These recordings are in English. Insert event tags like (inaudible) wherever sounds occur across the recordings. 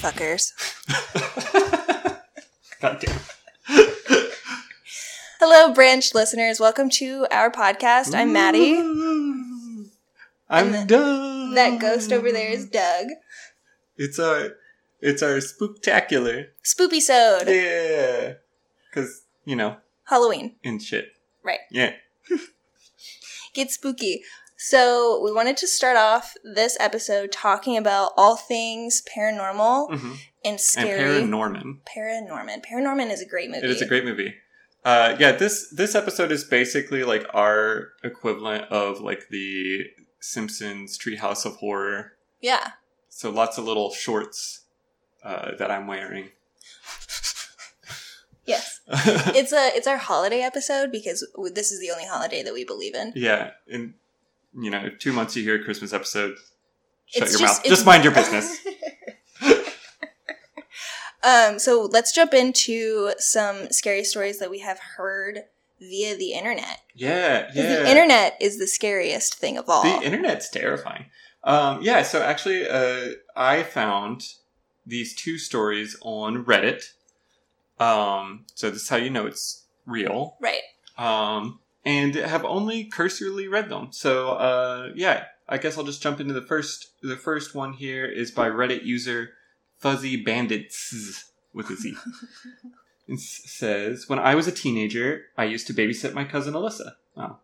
Motherfuckers. (laughs) God damn. Hello, branch listeners. Welcome to our podcast. I'm Maddie. (laughs) I'm And Doug. That ghost over there is Doug. It's our, it's our spooktacular. Spoopy Sode. Yeah, because you know, Halloween. and shit. Right. Yeah. (laughs) Get spooky. So, we wanted to start off this episode talking about all things paranormal hmm and And scary. Paranorman. Paranorman. Paranorman is a great movie. It is a great movie. Uh, yeah, this this episode is basically like our equivalent of like the Simpsons Treehouse of Horror. Yeah. So lots of little shorts uh, that I'm wearing. Yes. (laughs) It's a it's our holiday episode because this is the only holiday that we believe in. yeah, in you know, two months you hear a Christmas episode. Shut It's your just- mouth. Just mind your business. (laughs) (laughs) Um, so let's jump into some scary stories that we have heard via the internet. yeah, yeah. The internet is the scariest thing of all. The internet's terrifying. Um, yeah, so actually, uh, I found these two stories on Reddit. Um, so this is how you know it's real. right. Um, and have only cursorily read them. So, uh, yeah, I guess I'll just jump into the first. The first one here is by Reddit user Fuzzy Bandits with a Z. (laughs) It says, When I was a teenager, I used to babysit my cousin Alyssa. Oh.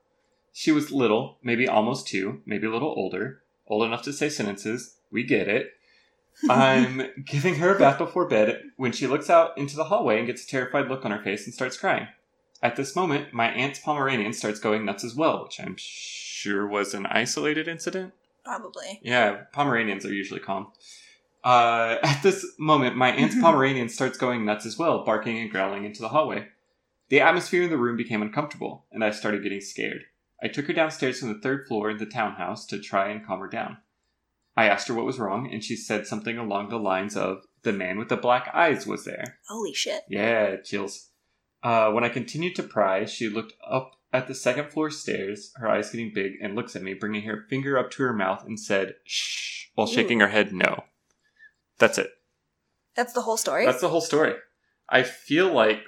She was little, maybe almost two, maybe a little older, old enough to say sentences. We get it. (laughs) I'm giving her a bath before bed when she looks out into the hallway and gets a terrified look on her face and starts crying. At this moment, my aunt's Pomeranian starts going nuts as well, which I'm sure was an isolated incident. Probably. Yeah, Pomeranians are usually calm. Uh, (laughs) at this moment, my aunt's (laughs) Pomeranian starts going nuts as well, barking and growling into the hallway. The atmosphere in the room became uncomfortable, and I started getting scared. I took her downstairs from the third floor in the townhouse to try and calm her down. I asked her what was wrong, and she said something along the lines of, The man with the black eyes was there. Holy shit. Yeah, chills. Uh, when I continued to pry, she looked up at the second floor stairs, her eyes getting big, and looks at me, bringing her finger up to her mouth and said, shh, while shaking her head no. That's it. That's the whole story? That's the whole story. I feel like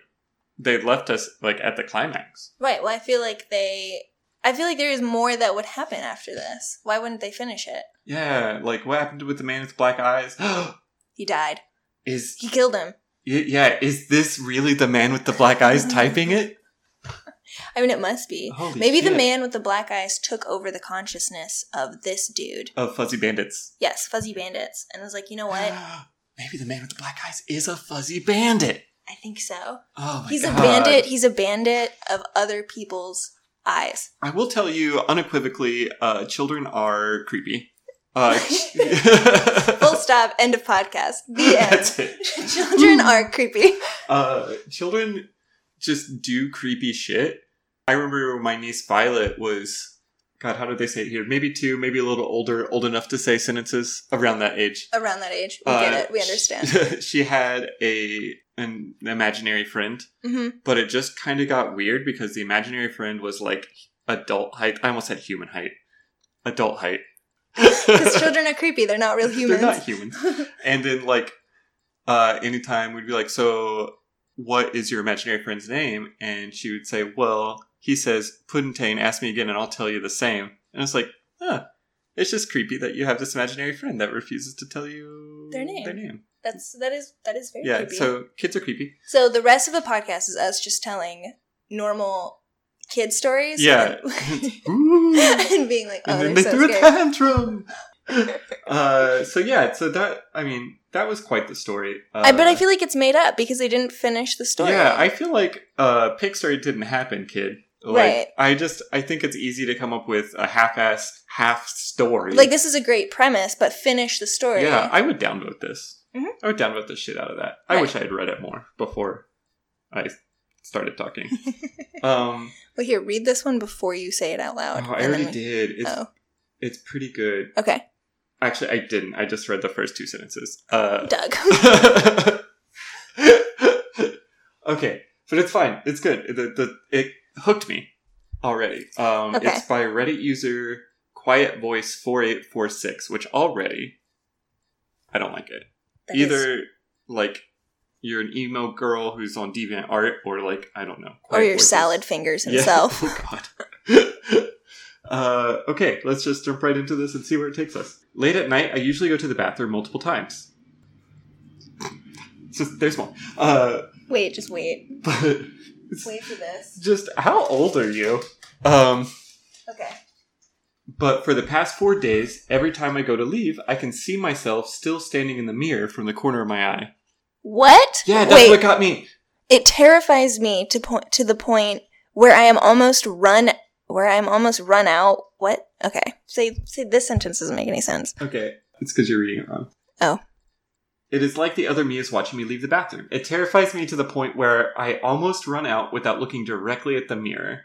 they left us, like, at the climax. right. Well, I feel like they. I feel like there is more that would happen after this. Why wouldn't they finish it? Yeah, like, what happened with the man with black eyes? (gasps) He died. is, He killed him. Yeah, is this really the man with the black eyes typing it? (laughs) I mean, it must be. Holy Maybe the man with the black eyes took over the consciousness of this dude. Of Fuzzy Bandits. Yes, Fuzzy Bandits. And was like, you know what? (gasps) Maybe the man with the black eyes is a fuzzy bandit. I think so. Oh my He's god. a bandit. He's a bandit of other people's eyes. I will tell you unequivocally, uh, children are creepy. Uh, (laughs) Full stop. End of podcast. The (laughs) end. (laughs) Children are creepy. Uh, children just do creepy shit. I remember my niece Violet was, God, how did they say it here? Maybe two, maybe a little older, old enough to say sentences around that age. Around that age, we Uh, get it. We understand. she had a an imaginary friend, hmm but it just kind of got weird because the imaginary friend was like adult height. I almost said human height. Adult height. Because (laughs) children are creepy. They're not real humans. They're not humans. (laughs) And then like uh anytime we'd be like, So what is your imaginary friend's name? And she would say, Well, he says Puddintain, ask me again and I'll tell you the same. And it's like, huh. It's just creepy that you have this imaginary friend that refuses to tell you Their name. Their name. That's that is that is very Yeah, creepy. so kids are creepy. So the rest of the podcast is us just telling normal kid stories. Yeah. And, (laughs) (laughs) and being like, oh, and then they're so threw a scary. tantrum. (laughs) uh, so yeah, so that I mean that was quite the story. Uh, I, but I feel like it's made up because they didn't finish the story. yeah, I feel like uh, Pixar didn't happen, kid. Like, Right. I just I think it's easy to come up with a half-ass half story. like this is a great premise, but finish the story. Yeah, I would downvote this. Mhm. I would downvote the shit out of that. I wish I had read it more before I started talking. um, well, here, read this one before you say it out loud. oh. I already we- did. It's Oh, it's pretty good. okay, Actually, I didn't. I just read the first two sentences. Uh, Doug. (laughs) okay, but it's fine. It's good. The, the it hooked me already. Um, Okay. It's by Reddit user Quiet Voice four eight four six, which already I don't like it. That is- Either like you're an emo girl who's on deviant art, or like I don't know, or your voices. salad fingers himself Yeah. (laughs) Oh God. (laughs) uh, okay, let's just jump right into this and see where it takes us. Late at night, I usually go to the bathroom multiple times. (laughs) Just there's more. Uh, wait, just wait. but Wait for this. just how old are you? Um, Okay. but for the past four days, every time I go to leave, I can see myself still standing in the mirror from the corner of my eye. What? Yeah, that's wait, what got me. it terrifies me to point to the point where I am almost run where I am almost run out. What? Okay. Say say this sentence doesn't make any sense. Okay, it's because you're reading it wrong. Oh. It is like the other me is watching me leave the bathroom. It terrifies me to the point where I almost run out without looking directly at the mirror.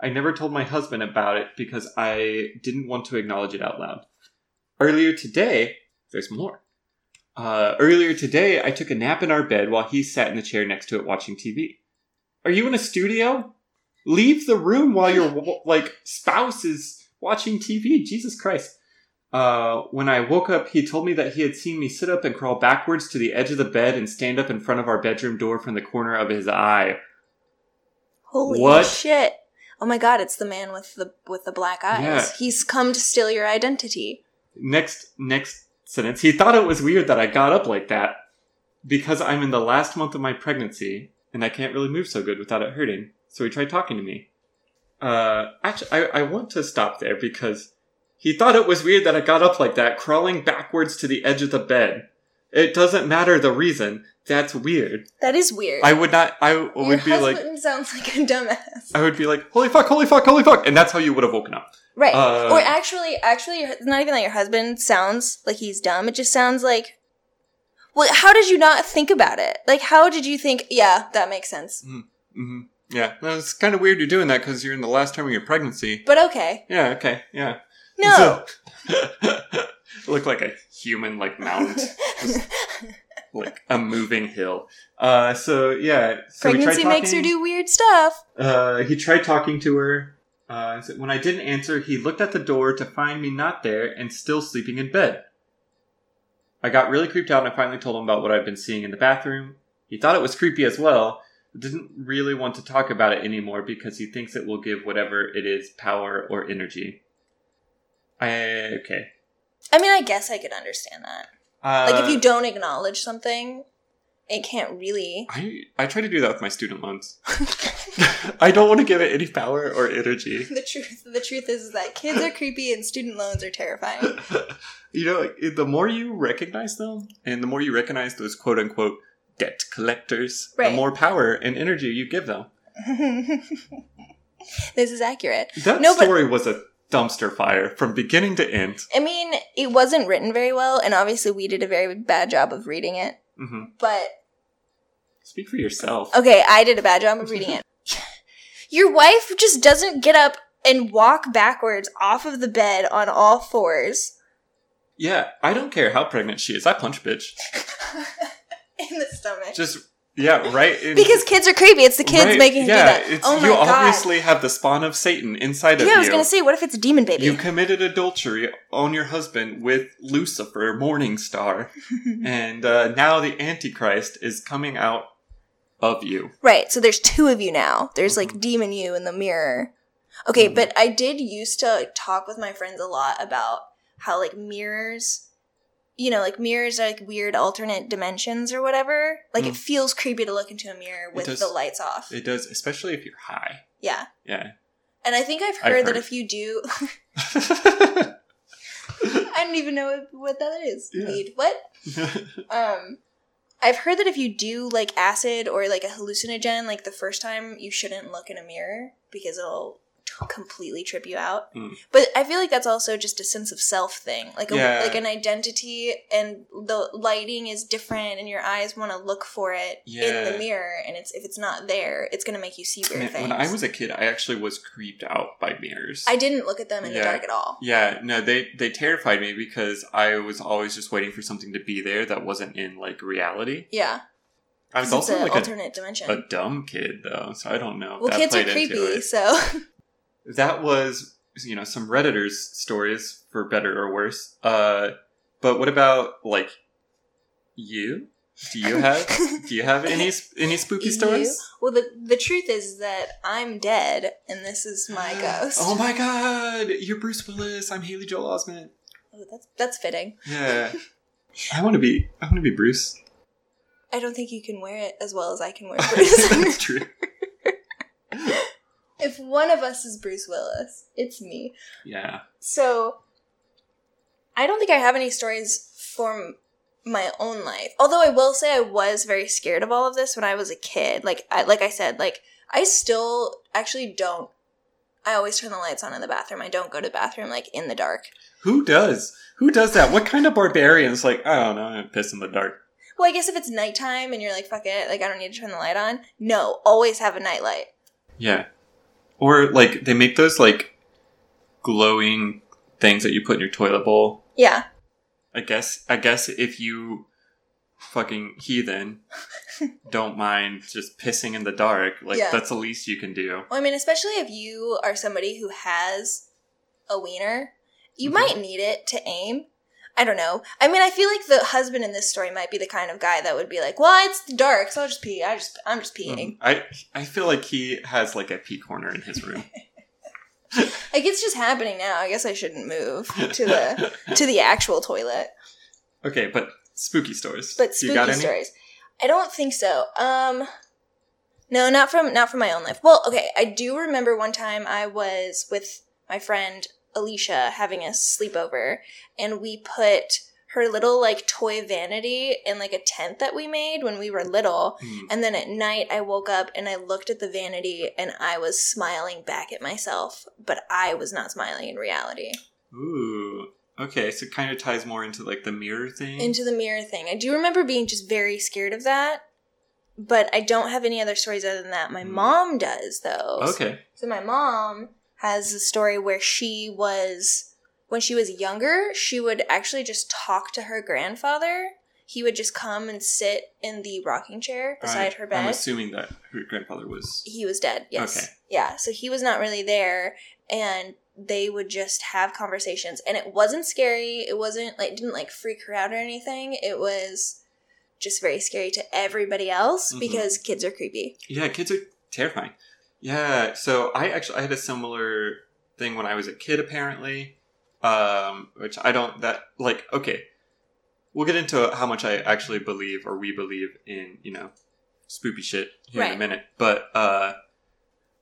I never told my husband about it because I didn't want to acknowledge it out loud. Earlier today, there's more. Uh, earlier today, I took a nap in our bed while he sat in the chair next to it watching TV. Are you in a studio? Leave the room while your like spouse is watching TV. Jesus Christ. Uh, when I woke up, he told me that he had seen me sit up and crawl backwards to the edge of the bed and stand up in front of our bedroom door from the corner of his eye. Holy What? shit. Oh my god, it's the man with the with the black eyes. Yeah. He's come to steal your identity. Next, next sentence. He thought it was weird that I got up like that because I'm in the last month of my pregnancy and I can't really move so good without it hurting. So he tried talking to me. Uh, actually, I, I want to stop there because he thought it was weird that I got up like that, crawling backwards to the edge of the bed. It doesn't matter the reason. That's weird. That is weird. I would not. I your would be like. husband sounds like a dumbass. I would be like, holy fuck, holy fuck, holy fuck, and that's how you would have woken up. Right. Uh, or actually, actually, not even that your husband sounds like he's dumb. It just sounds like. Well, how did you not think about it? Like, how did you think? Yeah, that makes sense. hmm Yeah, no, it's kind of weird you're doing that because you're in the last term of your pregnancy. But okay. Yeah, okay, yeah. No. (laughs) (laughs) Look like a human, like mount, (laughs) like a moving hill. Uh, so yeah, so Pregnancy makes her do weird stuff. Uh, he tried talking to her. Uh, when I didn't answer, he looked at the door to find me not there and still sleeping in bed. I got really creeped out and I finally told him about what I'd been seeing in the bathroom. He thought it was creepy as well, but didn't really want to talk about it anymore because he thinks it will give whatever it is power or energy. I okay. I mean, I guess I could understand that. Uh, Like, if you don't acknowledge something, it can't really. I I try to do that with my student loans. (laughs) (laughs) I don't want to give it any power or energy. (laughs) the truth, the truth is that kids are creepy and student loans are terrifying. you know, like, the more you recognize them, and the more you recognize those quote unquote debt collectors, Right. the more power and energy you give them. this is accurate. That No, but- story was a dumpster fire from beginning to end. I mean, it wasn't written very well, and obviously we did a very bad job of reading it. hmm But Speak for yourself. okay, I did a bad job of reading it. (laughs) Your wife just doesn't get up and walk backwards off of the bed on all fours Yeah, I don't care how pregnant she is. I punch bitch. (laughs) in the stomach. Just yeah, right. Because kids are creepy. It's the kids right, making yeah, do that. Oh my you god. obviously have the spawn of Satan inside of you. yeah. I was gonna say, what if it's a demon baby? You committed adultery on your husband with Lucifer, Morning Star, (laughs) and uh, now the Antichrist is coming out of you. Right. So there's two of you now. There's Mm-hmm. like demon you in the mirror. Okay, but I did used to talk with my friends a lot about how like mirrors, you know, like mirrors are like weird alternate dimensions or whatever. Like it Mm. feels creepy to look into a mirror with does. the lights off. It does, especially if you're high. yeah. Yeah. And I think I've I've heard that if you do, (laughs) (laughs) I don't even know what, that is. Yeah. Weed. What? (laughs) Um, I've heard that if you do like acid or like a hallucinogen, like the first time, you shouldn't look in a mirror because it'll completely trip you out. Mm. But I feel like that's also just a sense of self thing, like a, Yeah. like an identity, and the lighting is different, and your eyes want to look for it in the mirror, and it's if it's not there, it's gonna make you see weird Man, things. when I was a kid, I actually was creeped out by mirrors. I didn't look at them in the dark at all. yeah, no, they they terrified me because I was always just waiting for something to be there that wasn't in like reality. Yeah, I was also an like a, alternate dimension. a dumb kid though, so I don't know. if well, that kids are creepy, so (laughs) that was you know some redditors stories for better or worse uh but what about like You? Do you have (laughs) do you have any any spooky You? stories? Well, the the truth is that I'm dead, and this is my (gasps) ghost. Oh my god! You're Bruce Willis. I'm Haley Joel Osment. Oh, that's that's fitting. Yeah. (laughs) I want to be. I want to be Bruce. I don't think you can wear it as well as I can wear (laughs) Bruce. That's true. If one of us is Bruce Willis, it's me. Yeah. So, I don't think I have any stories from my own life. Although I will say I was very scared of all of this when I was a kid. Like I like I said, like I still actually don't I always turn the lights on in the bathroom. I don't go to the bathroom like in the dark. Who does? Who does that? What kind of barbarians? Like I don't know. I'm piss in the dark. Well, I guess if it's nighttime and you're like, fuck it, like I don't need to turn the light on. No, always have a nightlight. Yeah. Or like they make those like glowing things that you put in your toilet bowl. Yeah. I guess I guess if you fucking heathen (laughs) don't mind just pissing in the dark, like Yeah. that's the least you can do. Well, I mean, especially if you are somebody who has a wiener, you Mhm. might need it to aim. I don't know. I mean, I feel like the husband in this story might be the kind of guy that would be like, "Well, it's dark, so I'll just pee. I just, I'm just peeing." Um, I I feel like he has like a pee corner in his room. (laughs) Like it's just happening now. I guess I shouldn't move (laughs) to the to the actual toilet. okay, but spooky stories. But you got spooky stories. I don't think so. Um No, not from not from my own life. Well, okay, I do remember one time I was with my friend Alicia having a sleepover and we put her little like toy vanity in like a tent that we made when we were little. Hmm. And then at night I woke up and I looked at the vanity and I was smiling back at myself, but I was not smiling in reality. Ooh. Okay, so it kind of ties more into like the mirror thing. into the mirror thing. I do remember being just very scared of that, but I don't have any other stories other than that. My Mm. mom does, though. okay. So my mom has a story where she was when she was younger, she would actually just talk to her grandfather. He would just come and sit in the rocking chair beside I- her bed I'm assuming that her grandfather was. he was dead yes Okay. yeah so he was not really there and they would just have conversations and it wasn't scary it wasn't like didn't like freak her out or anything it was just very scary to everybody else Mhm. because kids are creepy Yeah, kids are terrifying. Yeah, so I actually I had a similar thing when I was a kid apparently. Um which I don't that like okay. We'll get into how much I actually believe or we believe in, you know, spooky shit here in a minute. But uh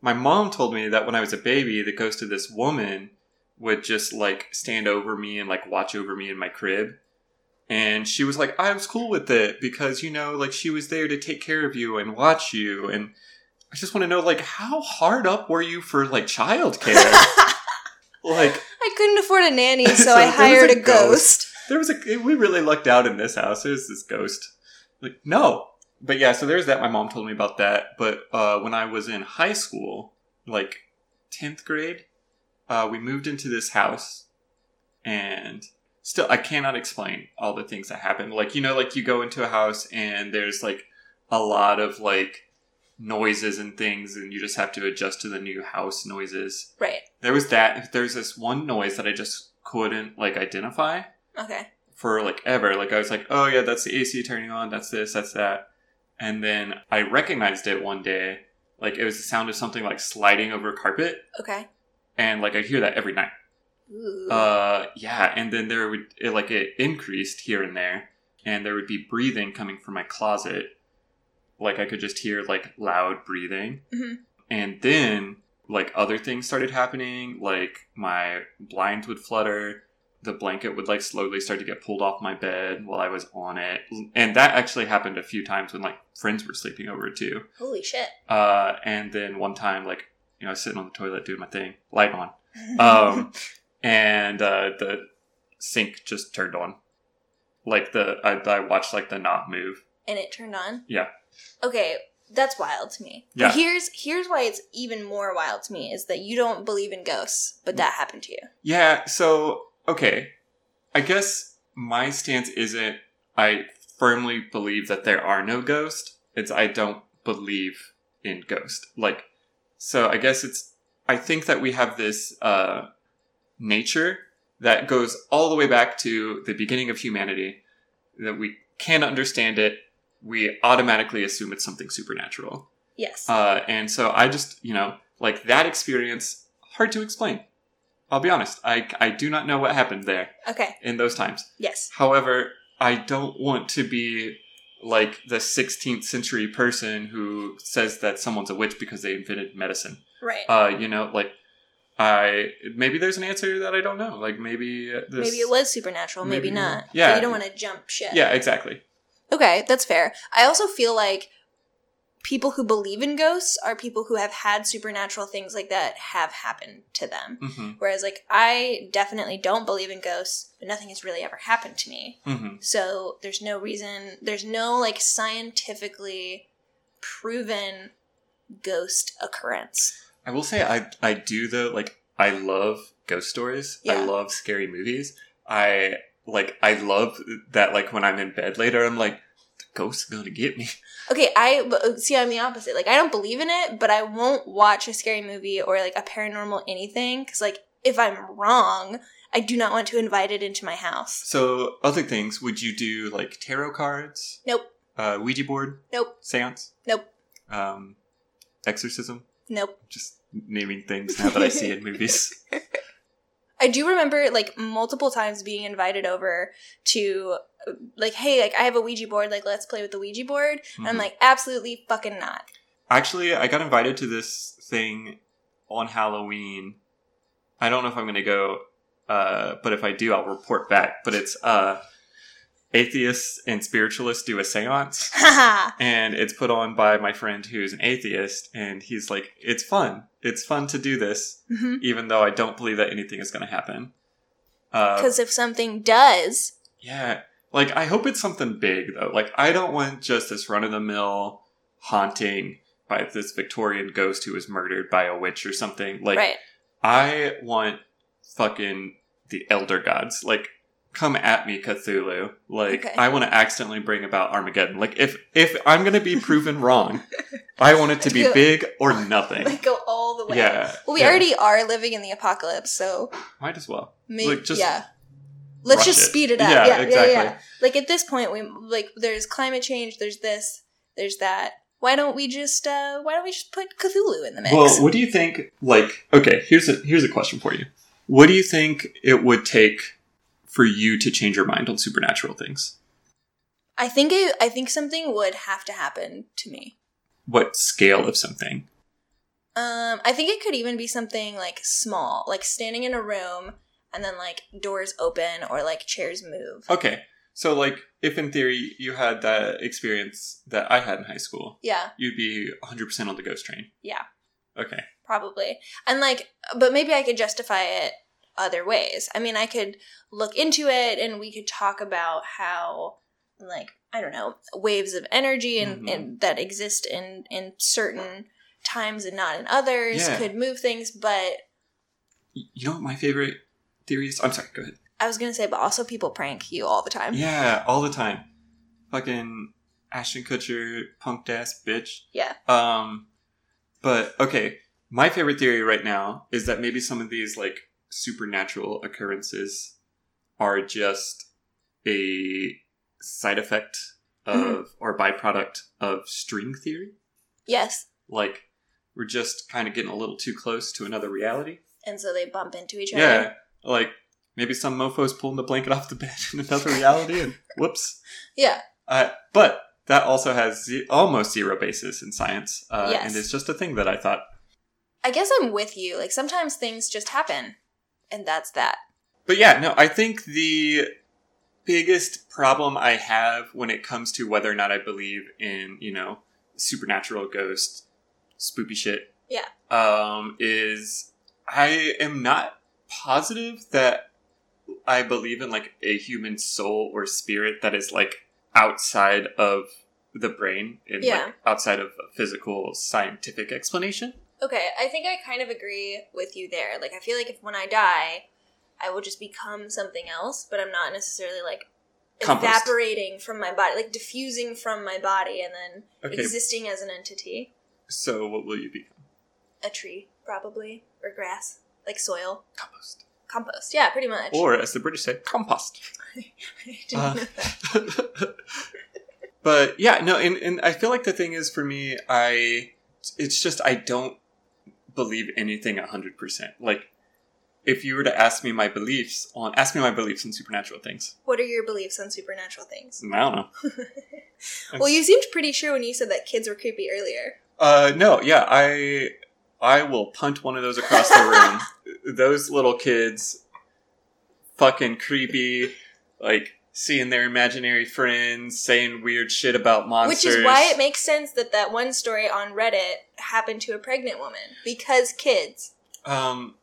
my mom told me that when I was a baby, the ghost of this woman would just like stand over me and like watch over me in my crib. And she was like, I was cool with it because, you know, like she was there to take care of you and watch you. And I just want to know, like, how hard up were you for like childcare? (laughs) like, i couldn't afford a nanny so, (laughs) So i hired a a ghost. there was a, we really lucked out in this house. There's this ghost. Like, no. But yeah, so there's that. My mom told me about that. But uh, when I was in high school, like 10th grade, uh, we moved into this house and still i cannot explain all the things that happened. like you know like you go into a house and there's like a lot of like noises and things and you just have to adjust to the new house noises. Right. There was that there's this one noise that i just couldn't like identify okay. for like ever. Like i was like oh yeah that's the ac turning on that's this that's that. And then i recognized it one day like it was the sound of something like sliding over carpet. Okay. And like i hear that every night. Ooh. uh, yeah, and then there would it, like it increased here and there, and there would be breathing coming from my closet. Like I could just hear like loud breathing, Mhm. and then like other things started happening. Like my blinds would flutter, the blanket would like slowly start to get pulled off my bed while I was on it, and that actually happened a few times when like friends were sleeping over too. holy shit Uh, and then one time like you know I was sitting on the toilet doing my thing, light on um, (laughs) and uh, the sink just turned on. Like the I, I watched like the knob move. and it turned on Yeah. Okay that's wild to me Yeah. But here's here's why it's even more wild to me is that you don't believe in ghosts but that happened to you Yeah. So okay, I guess my stance isn't. I firmly believe that there are no ghosts. It's I don't believe in ghosts. Like so, I guess it's. I think that we have this uh, nature that goes all the way back to the beginning of humanity that we can't understand it, we automatically assume it's something supernatural. Yes. Uh, and so I just, you know, like that experience, hard to explain. I'll be honest. I, I do not know what happened there okay. in those times. Yes. However, I don't want to be like the 16th century person who says that someone's a witch because they invented medicine. Right. Uh, you know, like I maybe there's an answer that I don't know. Like maybe uh, this, maybe it was supernatural, maybe, maybe- not. yeah. But you don't want to jump shit. Yeah, exactly. Okay, that's fair. I also feel like people who believe in ghosts are people who have had supernatural things like that have happened to them. hmm Whereas, like, I definitely don't believe in ghosts, but nothing has really ever happened to me. hmm So there's no reason, there's no, like, scientifically proven ghost occurrence. I will say I I do though like I love ghost stories. Yeah. I love scary movies. I like I love that like when I'm in bed later I'm like the ghost's gonna get me. Okay, I see. I'm the opposite. Like, I don't believe in it, but I won't watch a scary movie or like a paranormal anything because, like, if I'm wrong, I do not want to invite it into my house. So other things, would you do like tarot cards? Nope. Uh, Ouija board? Nope. Seance? Nope. Um, exorcism? Nope. Just naming things now that I see in movies. (laughs) I do remember like multiple times being invited over to like, hey, like I have a Ouija board, like let's play with the Ouija board. And I'm Mhm. like, absolutely fucking not. Actually, I got invited to this thing on Halloween. I don't know if I'm going to go, uh, but if I do, I'll report back. But it's uh, atheists and spiritualists do a seance, (laughs) and it's put on by my friend who's an atheist, and he's like, "It's fun. It's fun to do this, Mhm. even though I don't believe that anything is going to happen." Uh, Because if something does, yeah, like I hope it's something big though. Like I don't want just this run of the mill haunting by this Victorian ghost who was murdered by a witch or something. Like right? I want fucking the elder gods. Like come at me Cthulhu. Like Okay. I want to accidentally bring about Armageddon. Like if if I'm going to be proven wrong, I want it to be (laughs) big or nothing. (laughs) Like go all the way. Yeah. Well, we yeah. already are living in the apocalypse, so might as well. maybe Like, just yeah. Let's just it. speed it up. Yeah, Yeah, yeah, exactly. yeah. Like at this point, we like there's climate change. There's this. There's that. Why don't we just uh Why don't we just put Cthulhu in the mix? Well, what do you think? Like, okay, here's a here's a question for you. What do you think it would take for you to change your mind on supernatural things? I think it, I think something would have to happen to me. What scale of something? Um, I think it could even be something like small, like standing in a room and then like doors open or like chairs move. Okay, so like, if in theory you had that experience that I had in high school, Yeah, you'd be 100 percent on the ghost train. Yeah. Okay. probably. And like, but maybe I could justify it other ways. I mean, I could look into it and we could talk about how like I don't know waves of energy and, Mhm. and that exist in in certain times and not in others Yeah. could move things. But You know what my favorite theory is? I'm sorry. Go ahead. I was gonna say, but also people prank you all the time. Yeah, all the time. Fucking Ashton Kutcher, punked ass bitch. Yeah. Um, but okay, my favorite theory right now is that maybe some of these like supernatural occurrences are just a side effect of Mm-hmm. or byproduct of string theory. Yes. Like we're just kind of getting a little too close to another reality. And so they bump into each other. Yeah, like maybe some mofo's pulling the blanket off the bed in another reality, and (laughs) whoops. Yeah. Uh, but that also has ze- almost zero basis in science, uh, Yes. and it's just a thing that I thought. I guess I'm with you. Like sometimes things just happen, and that's that. But yeah, no, I think the biggest problem I have when it comes to whether or not I believe in, you know, supernatural ghosts, spoopy shit, Yeah. um, is I am not positive that I believe in like a human soul or spirit that is like outside of the brain and Yeah. like outside of a physical scientific explanation. Okay, I think I kind of agree with you there. Like I feel like if when I die, I will just become something else, but I'm not necessarily like Compost. evaporating from my body, like diffusing from my body and then Okay, existing as an entity. so what will you become? A tree, probably, or grass, like soil. Compost. Compost. Yeah, pretty much. or as the British said, compost. (laughs) I didn't know that. (laughs) but yeah, no, and, and I feel like the thing is for me, I it's just I don't believe anything hundred percent. Like if you were to ask me my beliefs on ask me my beliefs on supernatural things, What are your beliefs on supernatural things? I don't know. (laughs) Well, you seemed pretty sure when you said that kids were creepy earlier. Uh, no, yeah, I I will punt one of those across the room. (laughs) those little kids, fucking creepy, like seeing their imaginary friends saying weird shit about monsters. Which is why it makes sense that that one story on Reddit happened to a pregnant woman because kids. Um,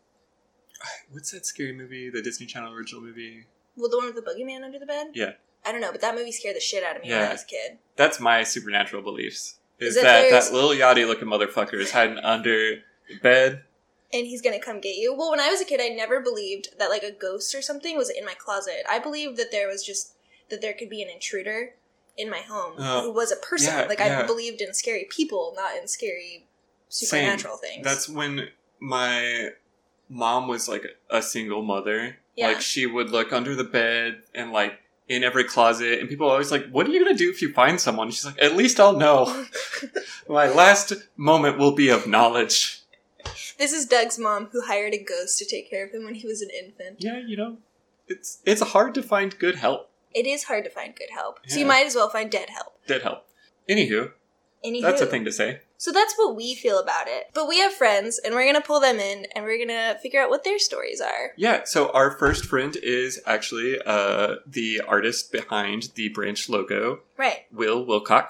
what's that scary movie? The Disney Channel original movie. Well, the one with the boogeyman under the bed. Yeah. I don't know, but that movie scared the shit out of me when Yeah. I was a kid. That's my supernatural beliefs. Is, Is that that that little yachty looking motherfucker is hiding under the bed? And he's gonna come get you. Well, when I was a kid, I never believed that like a ghost or something was in my closet. I believed that there was just that there could be an intruder in my home Oh, who was a person. yeah, like I yeah. believed in scary people, not in scary Same. supernatural things. That's when my mom was like a single mother. Yeah. Like she would look under the bed and like in every closet, and people are always like, "What are you gonna do if you find someone?" She's like, "At least I'll know. (laughs) (laughs) my last moment will be of knowledge." This is Doug's mom who hired a ghost to take care of him when he was an infant. Yeah, you know, it's it's hard to find good help. It is hard to find good help, so you might as well find dead help. Dead help. Anywho, Anywho, that's a thing to say. So that's what we feel about it. But we have friends, and we're gonna pull them in, and we're gonna figure out what their stories are. Yeah, so our first friend is actually uh, the artist behind the branch logo, Right. Will Wilcock.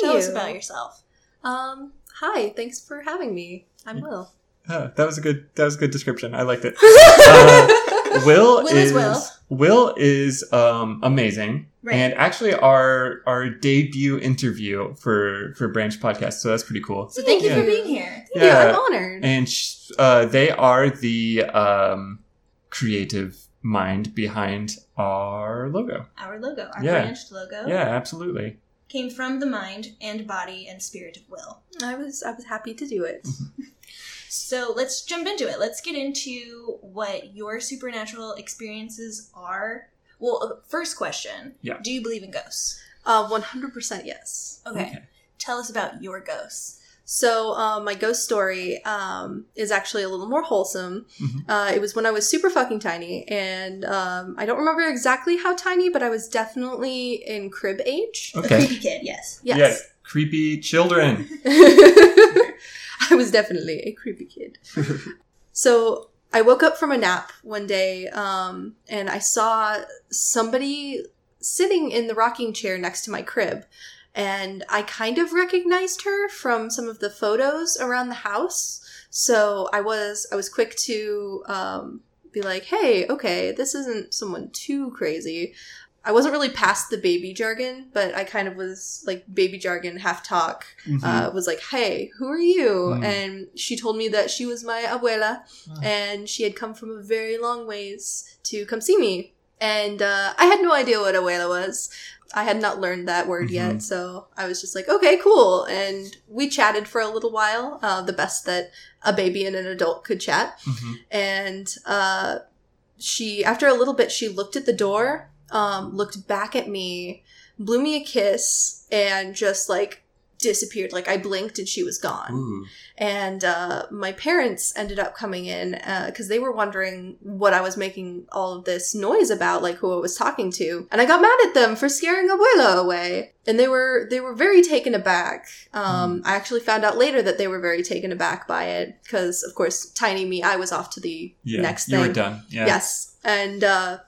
Tell us about yourself. Um, hi, thanks for having me. I'm Will. Oh, that was a good. That was a good description. I liked it. (laughs) Uh, Will, Will is is Will. Will is um, amazing, Right. and actually our our debut interview for for Branch Podcast. So that's pretty cool. So thank you for being here. Yeah, Yeah. I'm honored. And sh- uh, they are the um, creative mind behind our logo. Our logo, our Yeah. branched logo, Yeah, absolutely. came from the mind and body and spirit of Will. I was I was happy to do it. So let's jump into it. Let's get into what your supernatural experiences are. Well, uh, first question. Yeah. Do you believe in ghosts? Uh, 100% yes. Okay. Tell us about your ghosts. So, um, my ghost story um, is actually a little more wholesome. Mhm. Uh, it was when I was super fucking tiny, and um, I don't remember exactly how tiny, but I was definitely in crib age. The Okay. creepy kid, yes. Yes. Yeah, creepy children. (laughs) (laughs) (laughs) I was definitely a creepy kid. (laughs) so I woke up from a nap one day um, and I saw somebody sitting in the rocking chair next to my crib. And I kind of recognized her from some of the photos around the house. So I was I was quick to um, be like, "Hey, okay, this isn't someone too crazy." I wasn't really past the baby jargon, but I kind of was like baby jargon, half talk Mhm. uh, was like, "Hey, who are you?" Mm. And she told me that she was my abuela, Oh. and she had come from a very long ways to come see me. And uh, I had no idea what abuela was. I had not learned that word Mhm. yet, so I was just like, "Okay, cool." And we chatted for a little while, uh, the best that a baby and an adult could chat. Mhm. And uh, she, after a little bit, she looked at the door, um, looked back at me, blew me a kiss, and just like disappeared. Like I blinked and she was gone. Ooh. And uh, my parents ended up coming in because they were wondering what I was making all of this noise about, like who I was talking to. And I got mad at them for scaring Abuela away. And they were they were very taken aback. Um, I actually found out later that they were very taken aback by it because, of course, tiny me, I was off to the Yeah, next thing. you were done. Yeah. Yes. And uh,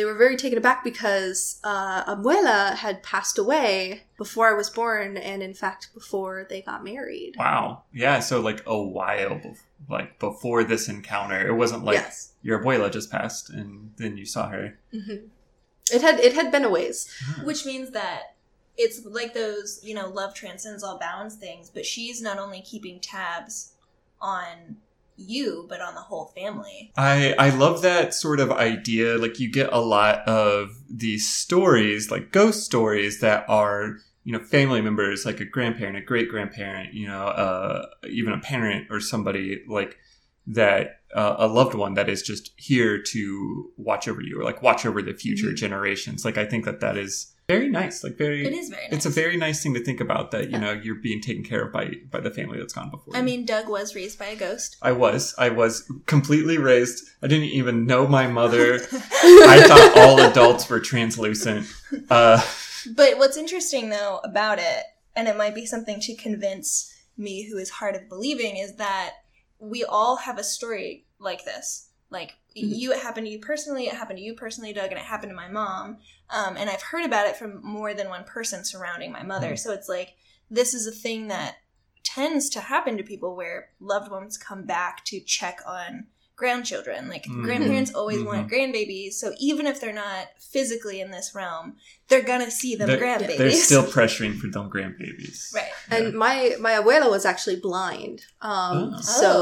they were very taken aback because uh, Abuela had passed away before I was born, and in fact, before they got married. Wow. Yeah. So like a while, bef- like before this encounter, it wasn't like yes. your abuela just passed and then you saw her. hmm It had it had been a ways. Which means that it's like those, you know, love transcends all bounds things, but she's not only keeping tabs on you, but on the whole family. I I love that sort of idea. Like you get a lot of these stories, like ghost stories that are you know family members, like a grandparent, a great grandparent, you know, uh, even a parent or somebody like that uh, a loved one that is just here to watch over you or like watch over the future Mhm. generations. Like I think that that is very nice. Like very, It is very nice. it's a very nice thing to think about that you Yeah. know you're being taken care of by by the family that's gone before. I you. mean, Doug was raised by a ghost. I was I was completely raised. I didn't even know my mother. (laughs) I thought all adults were translucent. Uh, But what's interesting though about it, and it might be something to convince me who is hard of believing, is that we all have a story like this. Like Mhm. you, it happened to you personally. It happened to you personally, Doug, and it happened to my mom. Um, and I've heard about it from more than one person surrounding my mother. Mhm. So it's like this is a thing that tends to happen to people where loved ones come back to check on grandchildren. Like Mhm. grandparents always Mhm. want grandbabies, so even if they're not physically in this realm, they're gonna see them They're- grandbabies. they're (laughs) still pressuring for them grandbabies. right. And my my abuela was actually blind, um, Oh. so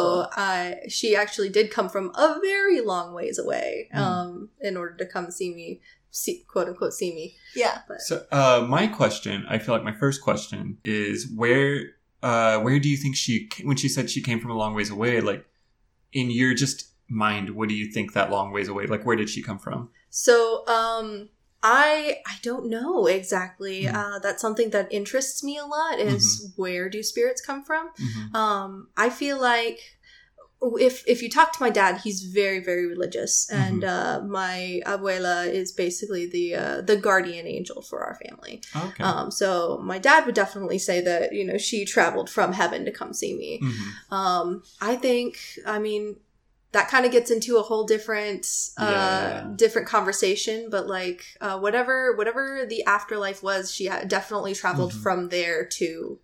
uh, she actually did come from a very long ways away Mm. um, in order to come see me, see, quote unquote, see me. Yeah. But So, uh, my question, I feel like my first question is where, uh, where do you think she, when she said she came from a long ways away, like in your just mind, what do you think that long ways away, like where did she come from? so um, I I don't know exactly. Mm. Uh, that's something that interests me a lot. Is where do spirits come from? Mhm. um i feel like if if you talk to my dad he's very very religious and uh my abuela is basically the uh the guardian angel for our family Okay. um so my dad would definitely say that you know she traveled from heaven to come see me Mhm. um i think i mean that kind of gets into a whole different uh Yeah. different conversation but like uh whatever whatever the afterlife was she definitely traveled Mhm. from there to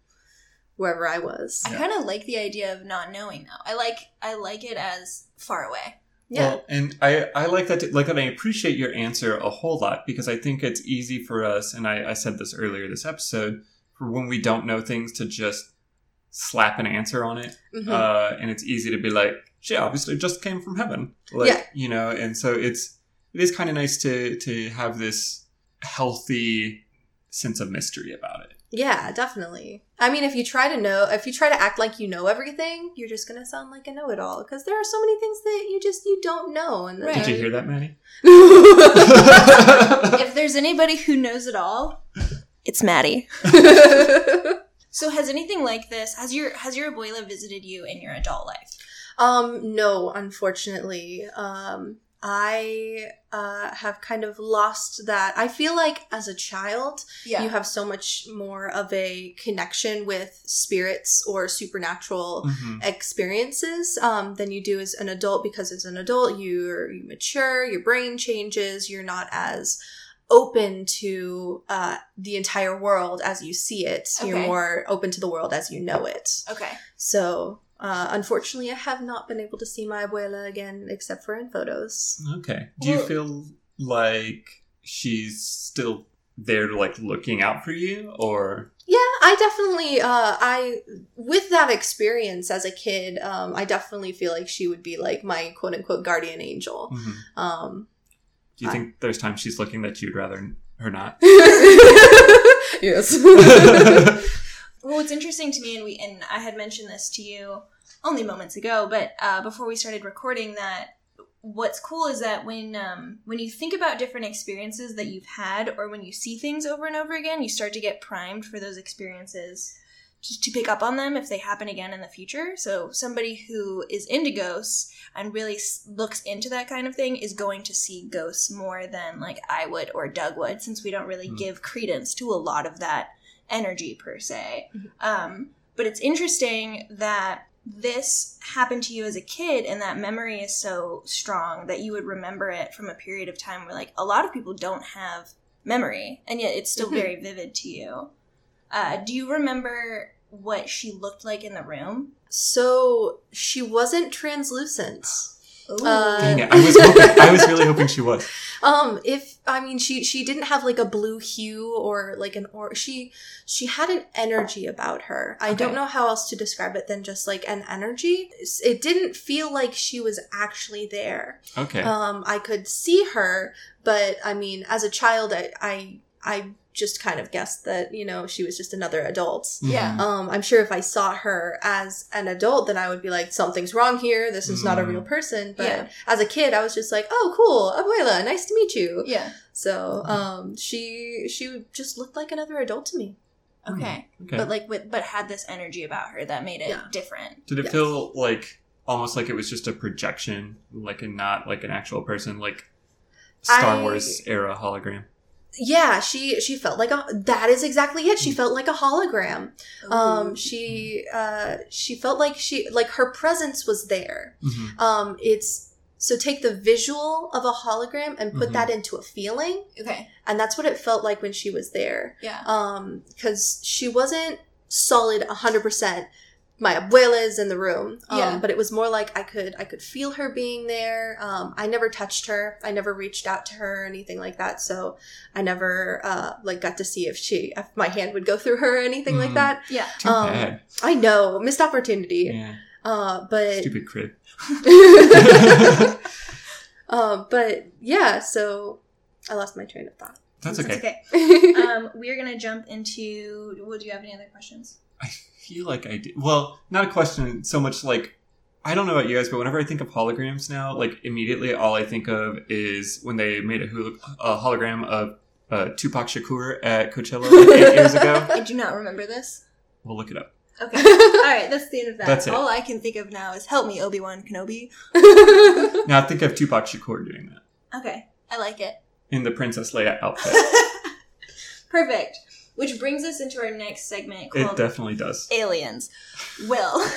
wherever i was I Yeah. kind of like the idea of not knowing though. I like I like it as far away. yeah Well, and I, I like that, like, and I appreciate your answer a whole lot because I think it's easy for us, and I, I said this earlier this episode, for when we don't know things to just slap an answer on it. Mhm. uh, and it's easy to be like, she obviously just came from heaven, like, Yeah. you know. And so it's it is kind of nice to to have this healthy sense of mystery about it. Yeah, definitely. I mean, if you try to know, if you try to act like you know everything, you're just gonna sound like a know-it-all because there are so many things that you just you don't know. And Right. Did you hear that, Maddie? (laughs) If there's anybody who knows it all, it's Maddie. (laughs) So has anything like this has your has your abuela visited you in your adult life? um, no, unfortunately, um, I uh, have kind of lost that. I feel like as a child, Yeah. you have so much more of a connection with spirits or supernatural Mhm. experiences um, than you do as an adult because as an adult you're you mature your brain changes you're not as open to uh, the entire world as you see it you're more open to the world as you know it okay. so uh, unfortunately i have not been able to see my abuela again except for in photos Okay. Do you Well- feel like she's still there, like looking out for you, or yeah i definitely uh, i with that experience as a kid um, i definitely feel like she would be like my quote-unquote guardian angel Mhm. um, do you I- think there's times she's looking that you'd rather her not? (laughs) (laughs) (laughs) yes. Well, what's interesting to me, and we and I had mentioned this to you only moments ago, but uh, before we started recording, that what's cool is that when um, when you think about different experiences that you've had, or when you see things over and over again, you start to get primed for those experiences to pick up on them if they happen again in the future. So somebody who is into ghosts and really s- looks into that kind of thing is going to see ghosts more than like I would or Doug would, since we don't really Mhm. give credence to a lot of that energy per se. Mhm. Um, but it's interesting that this happened to you as a kid and that memory is so strong that you would remember it from a period of time where like a lot of people don't have memory and yet it's still Mhm. very vivid to you. Uh, do you remember what she looked like in the room? So she wasn't translucent. Uh, Dang it! I was (laughs) hoping, I was really hoping she was. Um, if I mean she she didn't have like a blue hue or like an or she she had an energy about her. I don't know how else to describe it than just like an energy. It didn't feel like she was actually there. Okay. Um, I could see her, but I mean, as a child, I I, I just kind of guessed that you know she was just another adult. Yeah. Mhm. Um, I'm sure if I saw her as an adult, then I would be like, something's wrong here. This is not a Mm. real person. But Yeah. as a kid, I was just like, oh, cool, abuela, nice to meet you. Yeah. So, um, she she just looked like another adult to me. Okay. Okay. But like with but had this energy about her that made it Yeah. different. Did it Yes. feel like almost like it was just a projection, like and not like an actual person, like Star I- Wars era hologram? Yeah, she she felt like a that is exactly it. She felt like a hologram. Um, she uh she felt like she like her presence was there. Mhm. Um, it's so take the visual of a hologram and put Mhm. that into a feeling, Okay. and that's what it felt like when she was there. Yeah. Um, because she wasn't solid hundred percent. My abuela is in the room, um, Yeah. but it was more like I could I could feel her being there. Um, I never touched her. I never reached out to her or anything like that. So I never uh, like got to see if she if my hand would go through her or anything like Mhm. that. Yeah. Too Um, bad. I know missed opportunity. Yeah. Uh, but Stupid crib. (laughs) um, but yeah, so I lost my train of thought. That's That's okay. okay. (laughs) um, we're gonna jump into. Would you have any other questions? Feel like I did. Well, not a question so much like I don't know about you guys, but whenever I think of holograms now, like immediately all I think of is when they made a, a hologram of uh, Tupac Shakur at Coachella like eight years ago. (laughs) I do not remember this. We'll look it up. Okay. All right. That's the end of that. That's it. All I can think of now is help me, Obi Wan Kenobi. (laughs) Now think of Tupac Shakur doing that Okay. I like it. in the Princess Leia outfit. (laughs) Perfect. Which brings us into our next segment it definitely does. Aliens. Will. (laughs)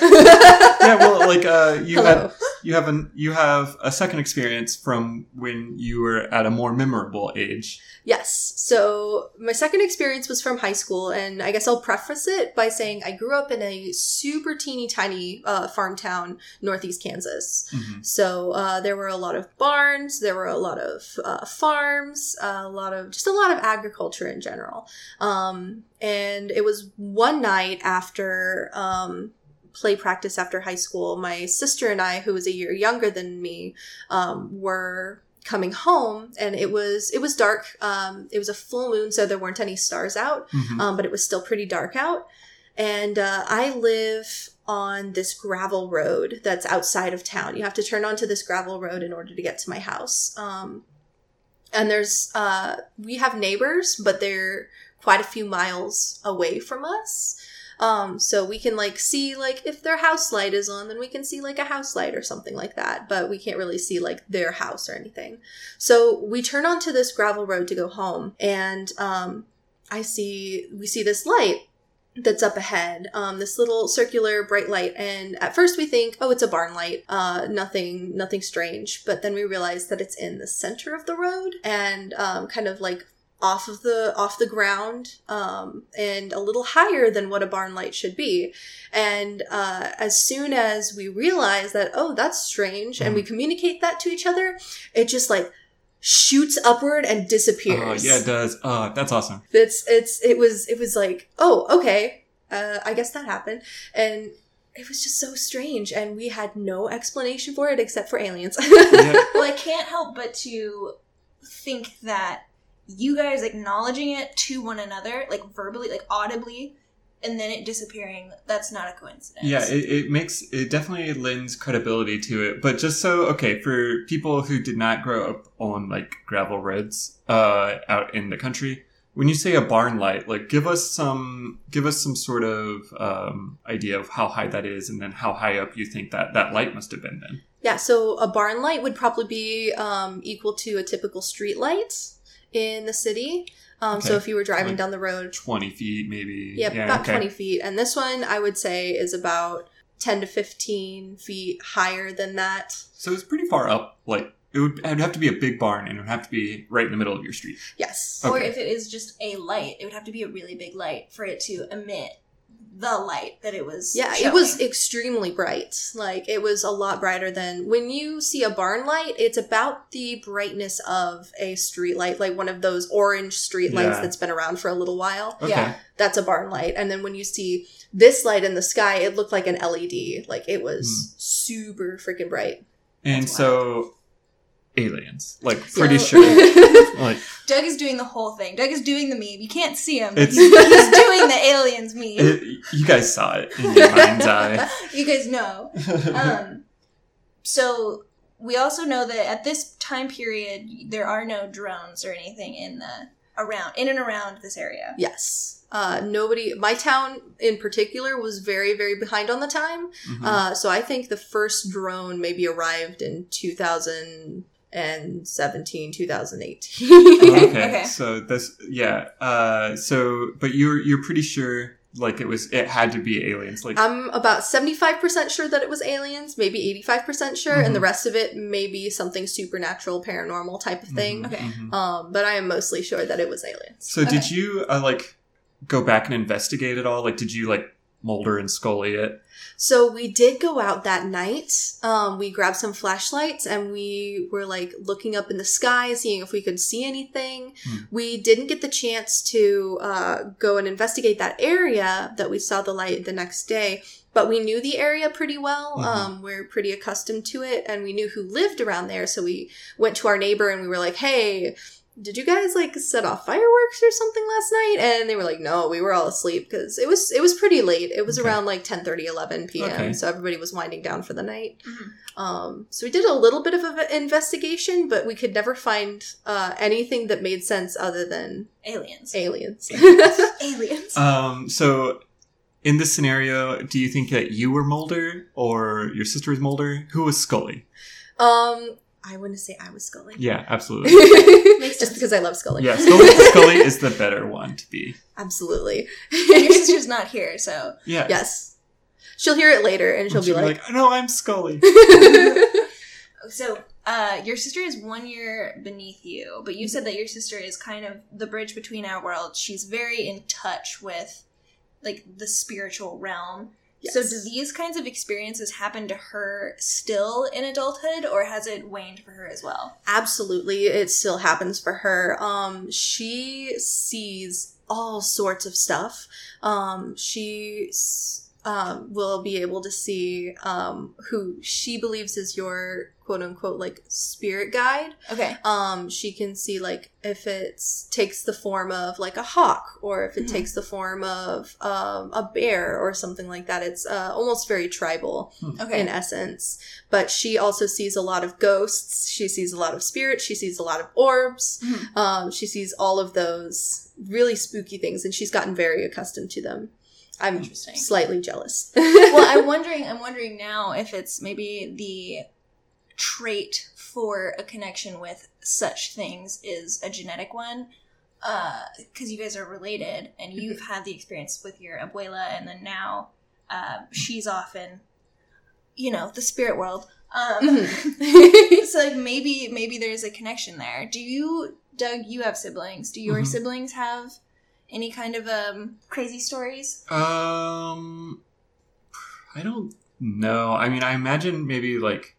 Yeah, well, like uh, you Hello. had you have an you have a second experience from when you were at a more memorable age. Yes. So my second experience was from high school, and I guess I'll preface it by saying I grew up in a super teeny tiny uh, farm town, northeast Kansas. Mhm. So uh, there were a lot of barns, there were a lot of uh, farms, a lot of just a lot of agriculture in general. Um, and it was one night after um, play practice after high school. My sister and I, who was a year younger than me, um, were coming home, and it was it was dark. Um, it was a full moon, so there weren't any stars out Mhm. um, but it was still pretty dark out. And uh, I live on this gravel road that's outside of town. You have to turn onto this gravel road in order to get to my house. Um, and there's uh, we have neighbors, but they're quite a few miles away from us. Um, so we can like see like if their house light is on, then we can see like a house light or something like that. But we can't really see like their house or anything. So we turn onto this gravel road to go home, and um, I see we see this light that's up ahead, um, this little circular bright light, and at first we think, oh, it's a barn light, uh, nothing, nothing strange. But then we realize that it's in the center of the road and um, kind of like off of the off the ground um, and a little higher than what a barn light should be. And uh, as soon as we realize that, oh, that's strange, and we communicate that to each other, it just like shoots upward and disappears. Oh yeah, it does. Oh, that's awesome. It's it's it was it was like oh okay uh, I guess that happened and it was just so strange and we had no explanation for it except for aliens. (laughs) Yeah. well, I can't help but to think that you guys acknowledging it to one another, like verbally, like audibly, and then it disappearing, that's not a coincidence. Yeah, it, it makes it definitely lends credibility to it. But just so okay, for people who did not grow up on like gravel roads uh, out in the country, when you say a barn light, like give us some give us some sort of um, idea of how high that is, and then how high up you think that that light must have been. Then yeah, so a barn light would probably be um, equal to a typical street light in the city. Um, So if you were driving Like down the road, twenty feet, maybe. yeah, about okay. 20 feet. And this one I would say is about 10 to 15 feet higher than that. So it's pretty far up. Like it would, it would have to be a big barn, and it would have to be right in the middle of your street. Yes. Okay. Or if it is just a light, it would have to be a really big light for it to emit the light that it was. Yeah, it was extremely bright. Like it was a lot brighter than when you see a barn light. It's about the brightness of a street light, like one of those orange street lights Yeah. that's been around for a little while. Okay. Yeah. That's a barn light. And then when you see this light in the sky, it looked like an LED. Like it was Hmm. super freaking bright. And so aliens. Like pretty So- sure. (laughs) Like Doug is doing the whole thing. Doug is doing the meme. You can't see him. It's- he's, he's doing the aliens meme. (laughs) it, you guys saw it in your mind's eye. (laughs) you guys know. Um, so we also know that at this time period, there are no drones or anything in the around in and around this area. yes. Uh, nobody, my town in particular was very, very behind on the time. Mhm. Uh, so I think the first drone maybe arrived in 2017, 2018. (laughs) okay. okay. So this, yeah. Uh, so, but you're you're pretty sure like it was it had to be aliens. Like I'm about 75% sure that it was aliens, maybe 85% sure, and the Mhm. rest of it may be something supernatural, paranormal type of thing. Mhm, Okay. mhm. Um, but I am mostly sure that it was aliens. So did you uh, like go back and investigate it all? Like, did you like Mulder and Scully it? So we did go out that night. Um, we grabbed some flashlights and we were like looking up in the sky, seeing if we could see anything. Hmm. We didn't get the chance to uh, go and investigate that area that we saw the light the next day, but we knew the area pretty well. Mhm. Um, we're pretty accustomed to it and we knew who lived around there. So we went to our neighbor and we were like, hey, did you guys like set off fireworks or something last night and they were like no we were all asleep because it was it was pretty late it was Okay. around like 10 30 11 p.m Okay. so everybody was winding down for the night Mhm. um so we did a little bit of an investigation but we could never find uh anything that made sense other than Aliens. aliens (laughs) (laughs) aliens. Um. So. In this scenario, do you think that you were Mulder or your sister was Mulder? Who was Scully? um i wouldn't say i was scully Yeah, absolutely. (laughs) Just because i love scully Yeah, Scully, (laughs) Scully is the better one to be. absolutely and your sister's not here, so Yeah. yes she'll hear it later and she'll be like, "No, I'm Scully." (laughs) so uh, your sister is one year beneath you, but you said that your sister is kind of the bridge between our worlds. She's very in touch with like the spiritual realm. So do these kinds of experiences happen to her still in adulthood or has it waned for her as well? absolutely it still happens for her. Um she sees all sorts of stuff. Um she s- um, will be able to see um, who she believes is your quote unquote like spirit guide Okay. um she can see like if it takes the form of like a hawk or if it Mhm. takes the form of um, a bear or something like that it's uh, almost very tribal Okay. in essence. But she also sees a lot of ghosts. She sees a lot of spirits. She sees a lot of orbs. Mhm. Um, she sees all of those really spooky things, and she's gotten very accustomed to them. I'm Interesting. slightly jealous. (laughs) well, I'm wondering. I'm wondering now if it's maybe the trait for a connection with such things is a genetic one, because you guys are related and you've had the experience with your abuela, and then now uh, she's off in, you know, the spirit world. Um, (laughs) (laughs) so like maybe maybe there's a connection there. Do you, Doug? You have siblings. Do your Mhm. siblings have any kind of um crazy stories? Um, I don't know. I mean, I imagine maybe like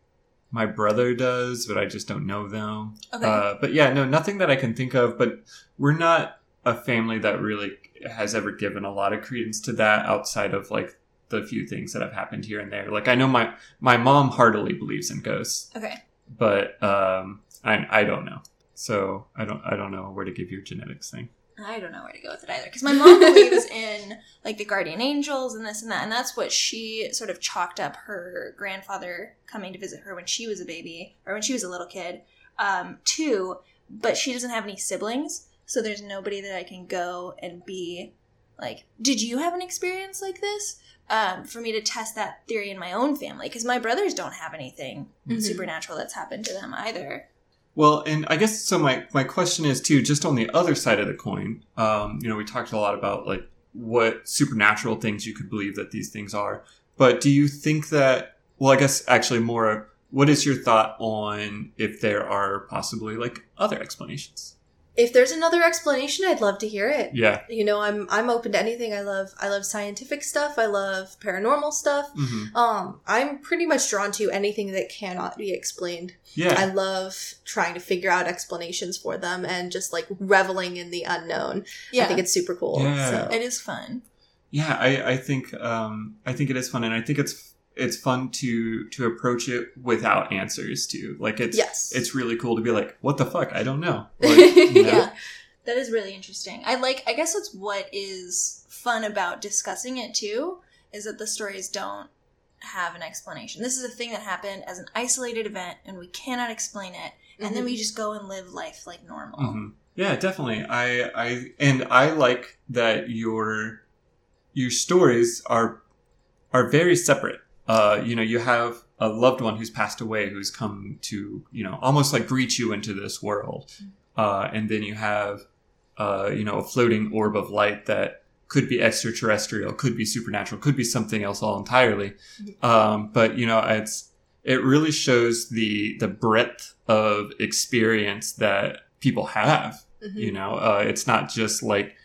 my brother does, but I just don't know them. Okay. Uh, but yeah, no, nothing that I can think of. But we're not a family that really has ever given a lot of credence to that outside of like the few things that have happened here and there. Like I know my my mom heartily believes in ghosts, okay. but um, I I don't know. So I don't I don't know where to give your genetics thing. I don't know where to go with it either because my mom (laughs) believes in like the guardian angels and this and that, and that's what she sort of chalked up her grandfather coming to visit her when she was a baby or when she was a little kid um, to. But she doesn't have any siblings, so there's nobody that I can go and be like, "Did you have an experience like this?" Um, for me to test that theory in my own family because my brothers don't have anything Mhm. supernatural that's happened to them either. Well, and I guess so. My my question is too, just on the other side of the coin. Um, you know, we talked a lot about like what supernatural things you could believe that these things are. But do you think that? Well, I guess actually more. What is your thought on if there are possibly like other explanations? If there's another explanation, I'd love to hear it. Yeah. You know, I'm I'm open to anything. I love I love scientific stuff. I love paranormal stuff. hmm Um, I'm pretty much drawn to anything that cannot be explained. Yeah. I love trying to figure out explanations for them and just like reveling in the unknown. Yeah, I think it's super cool. Yeah. So it is fun. Yeah, I, I think um, I think it is fun, and I think it's it's fun to to approach it without answers too. Like it's Yes. it's really cool to be like, what the fuck? I don't know. (laughs) Like, you know? yeah that is really interesting i like i guess that's what is fun about discussing it too is that the stories don't have an explanation this is a thing that happened as an isolated event and we cannot explain it and then we just go and live life like normal Mhm. Yeah, definitely. I I and I like that your your stories are are very separate. Uh, you know, you have a loved one who's passed away who's come to you know almost like greet you into this world, uh, and then you have uh, you know a floating orb of light that could be extraterrestrial, could be supernatural, could be something else all entirely. Um, but you know, it's it really shows the the breadth of experience that people have Mhm. you know, uh, it's not just like,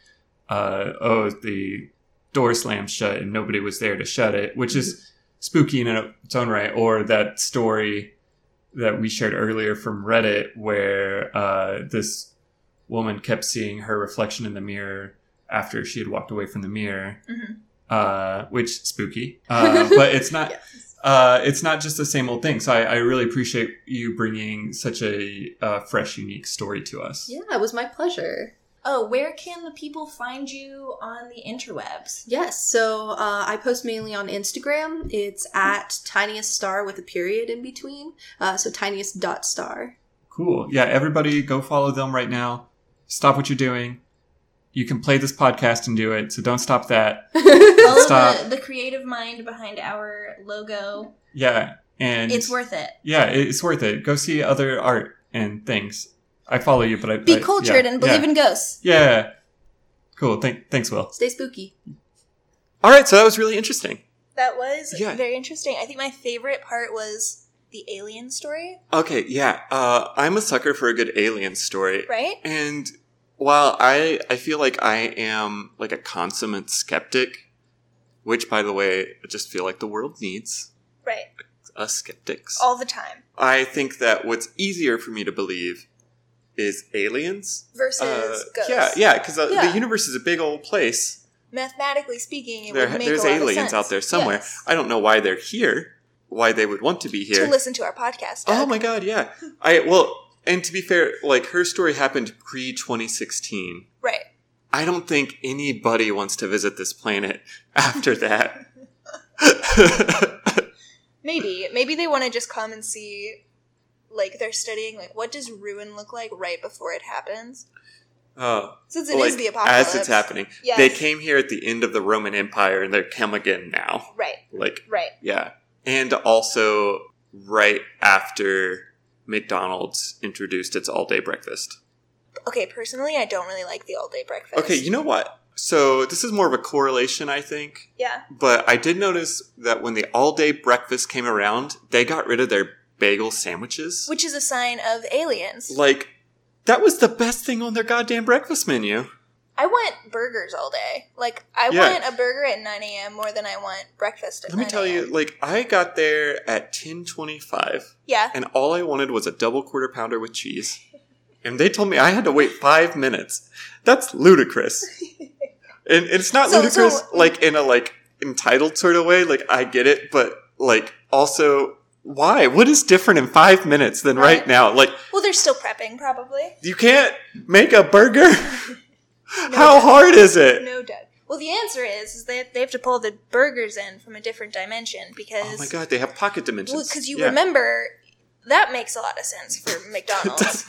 uh, oh, the door slammed shut and nobody was there to shut it, which is spooky in its own right. Or that story that we shared earlier from Reddit where uh, this woman kept seeing her reflection in the mirror after she had walked away from the mirror, Mhm. uh, which spooky. Uh, but it's not (laughs) Yes. uh, it's not just the same old thing. So I, I really appreciate you bringing such a uh, fresh, unique story to us. Yeah, it was my pleasure. Oh where can the people find you on the interwebs Yes, so uh, I post mainly on Instagram. It's at tiniest star with a period in between. Uh, so tiniest dot star. Cool. Yeah, everybody go follow them right now. Stop what you're doing. You can play this podcast and do it, so don't stop that. (laughs) follow Stop. the, the creative mind behind our logo Yeah, and it's worth it Yeah, it's worth it. Go see other art and things. I follow you, but I be I- cultured yeah, and believe yeah. in ghosts Yeah. Cool. Thank, thanks, Will. Stay spooky. All right, so that was really interesting. That was Yeah. very interesting. I think my favorite part was the alien story, Okay, yeah. Uh, I'm a sucker for a good alien story. right? And while I I feel like I am like a consummate skeptic, which by the way, I just feel like the world needs Right. us skeptics. All the time. I think that what's easier for me to believe is aliens. Versus Uh, ghosts. yeah, yeah, because uh, Yeah. the universe is a big old place. Mathematically speaking, it There, would make there's a lot of aliens sense. out there somewhere. Yes. I don't know why they're here, why they would want to be here. To listen to our podcast. Oh my god, yeah. I well, and to be fair, like her story happened pre 2016. Right. I don't think anybody wants to visit this planet (laughs) after that. (laughs) Maybe. Maybe they want to just come and see, like, they're studying, like, what does ruin look like right before it happens? Oh, Since it is like, the apocalypse. as it's happening. Yes. They came here at the end of the Roman Empire and they're come again now. Right. Like, Right. yeah. And also right after McDonald's introduced its all day breakfast. Okay, personally, I don't really like the all day breakfast. Okay, you know what? So this is more of a correlation, I think. Yeah. But I did notice that when the all day breakfast came around, they got rid of their bagel sandwiches. Which is a sign of aliens. Like, that was the best thing on their goddamn breakfast menu. I want burgers all day. Like, I Yeah. want a burger at 9 a.m. more than I want breakfast at Let me tell you, like, I got there at 1025, Yeah. and all I wanted was a double quarter pounder with cheese. And they told me I had to wait five minutes. That's ludicrous. (laughs) and it's not So- ludicrous, so- like, in a, like, entitled sort of way. Like, I get it, but, like, also, why? What is different in five minutes than right, Right. now? Like, Well, they're still prepping, probably. you can't make a burger? (laughs) (laughs) No How doubt. hard is it? No doubt. Well, the answer is, is they, they have to pull the burgers in from a different dimension because. Oh my god, they have pocket dimensions. Well, because you Yeah. remember, that makes a lot of sense for (laughs) McDonald's.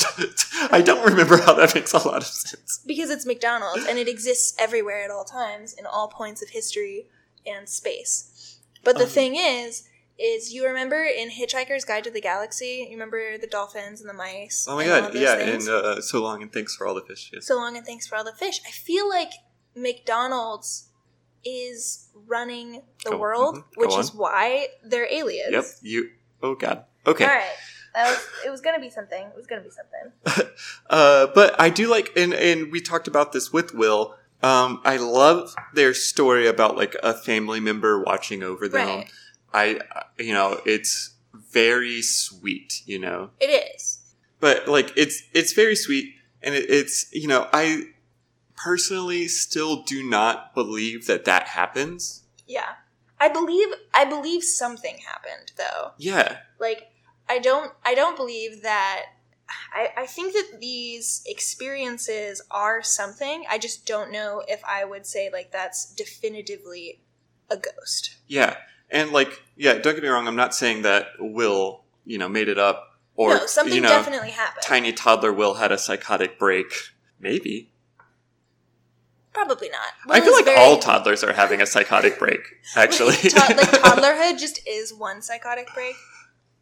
I don't remember how that makes a lot of sense. because it's McDonald's and it exists everywhere at all times in all points of history and space. But the Um, thing is, is you remember in Hitchhiker's Guide to the Galaxy, you remember the dolphins and the mice. Oh my god, yeah, things? and uh, so long and thanks for all the fish. Yes. so long and thanks for all the fish. I feel like McDonald's is running the Go- world, mhm, go which is why they're aliens. Yep, you. Oh god. Okay. All right. Was. It was gonna be something. It was gonna be something. (laughs) Uh, but I do like, and and we talked about this with Will. Um, I love their story about like a family member watching over them. Right. I, you know, it's very sweet, you know. It is. but like it's it's very sweet and it, it's you know i personally still do not believe that that happens Yeah. I I believe I believe something happened though. Yeah. Like I don't I don't believe that I, I think that these experiences are something. I just don't know if I would say like that's definitively a ghost. Yeah. And like, yeah, don't get me wrong, I'm not saying that Will, you know, made it up or no, something you know, definitely happened. tiny toddler Will had a psychotic break. Maybe. Probably not. I feel like very- all toddlers are having a psychotic break, (laughs) actually. to- like (laughs) toddlerhood just is one psychotic break.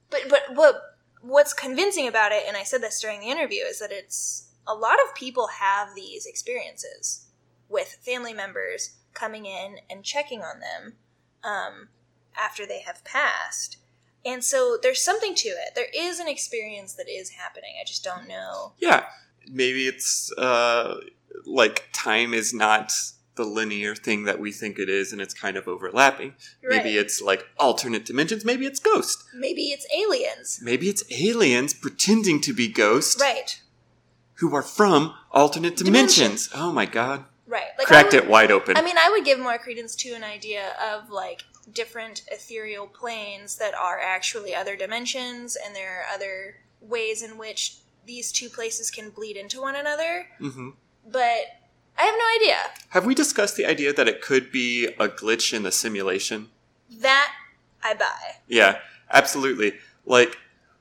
But but what what's convincing about it, and I said this during the interview, is that it's a lot of people have these experiences with family members coming in and checking on them um, after they have passed. And so there's something to it. There is an experience that is happening. I just don't know. yeah. Maybe it's uh like time is not the linear thing that we think it is and it's kind of overlapping. Maybe it's like alternate dimensions, maybe it's ghost. Maybe it's aliens. Maybe it's aliens pretending to be ghosts Right. who are from alternate dimensions. Dimensions. Oh my god. Right. Like Cracked would- it wide open. I mean, I would give more credence to an idea of like different ethereal planes that are actually other dimensions, and there are other ways in which these two places can bleed into one another. hmm But I have no idea. Have we discussed the idea that it could be a glitch in the simulation? That I buy. Yeah, absolutely. Like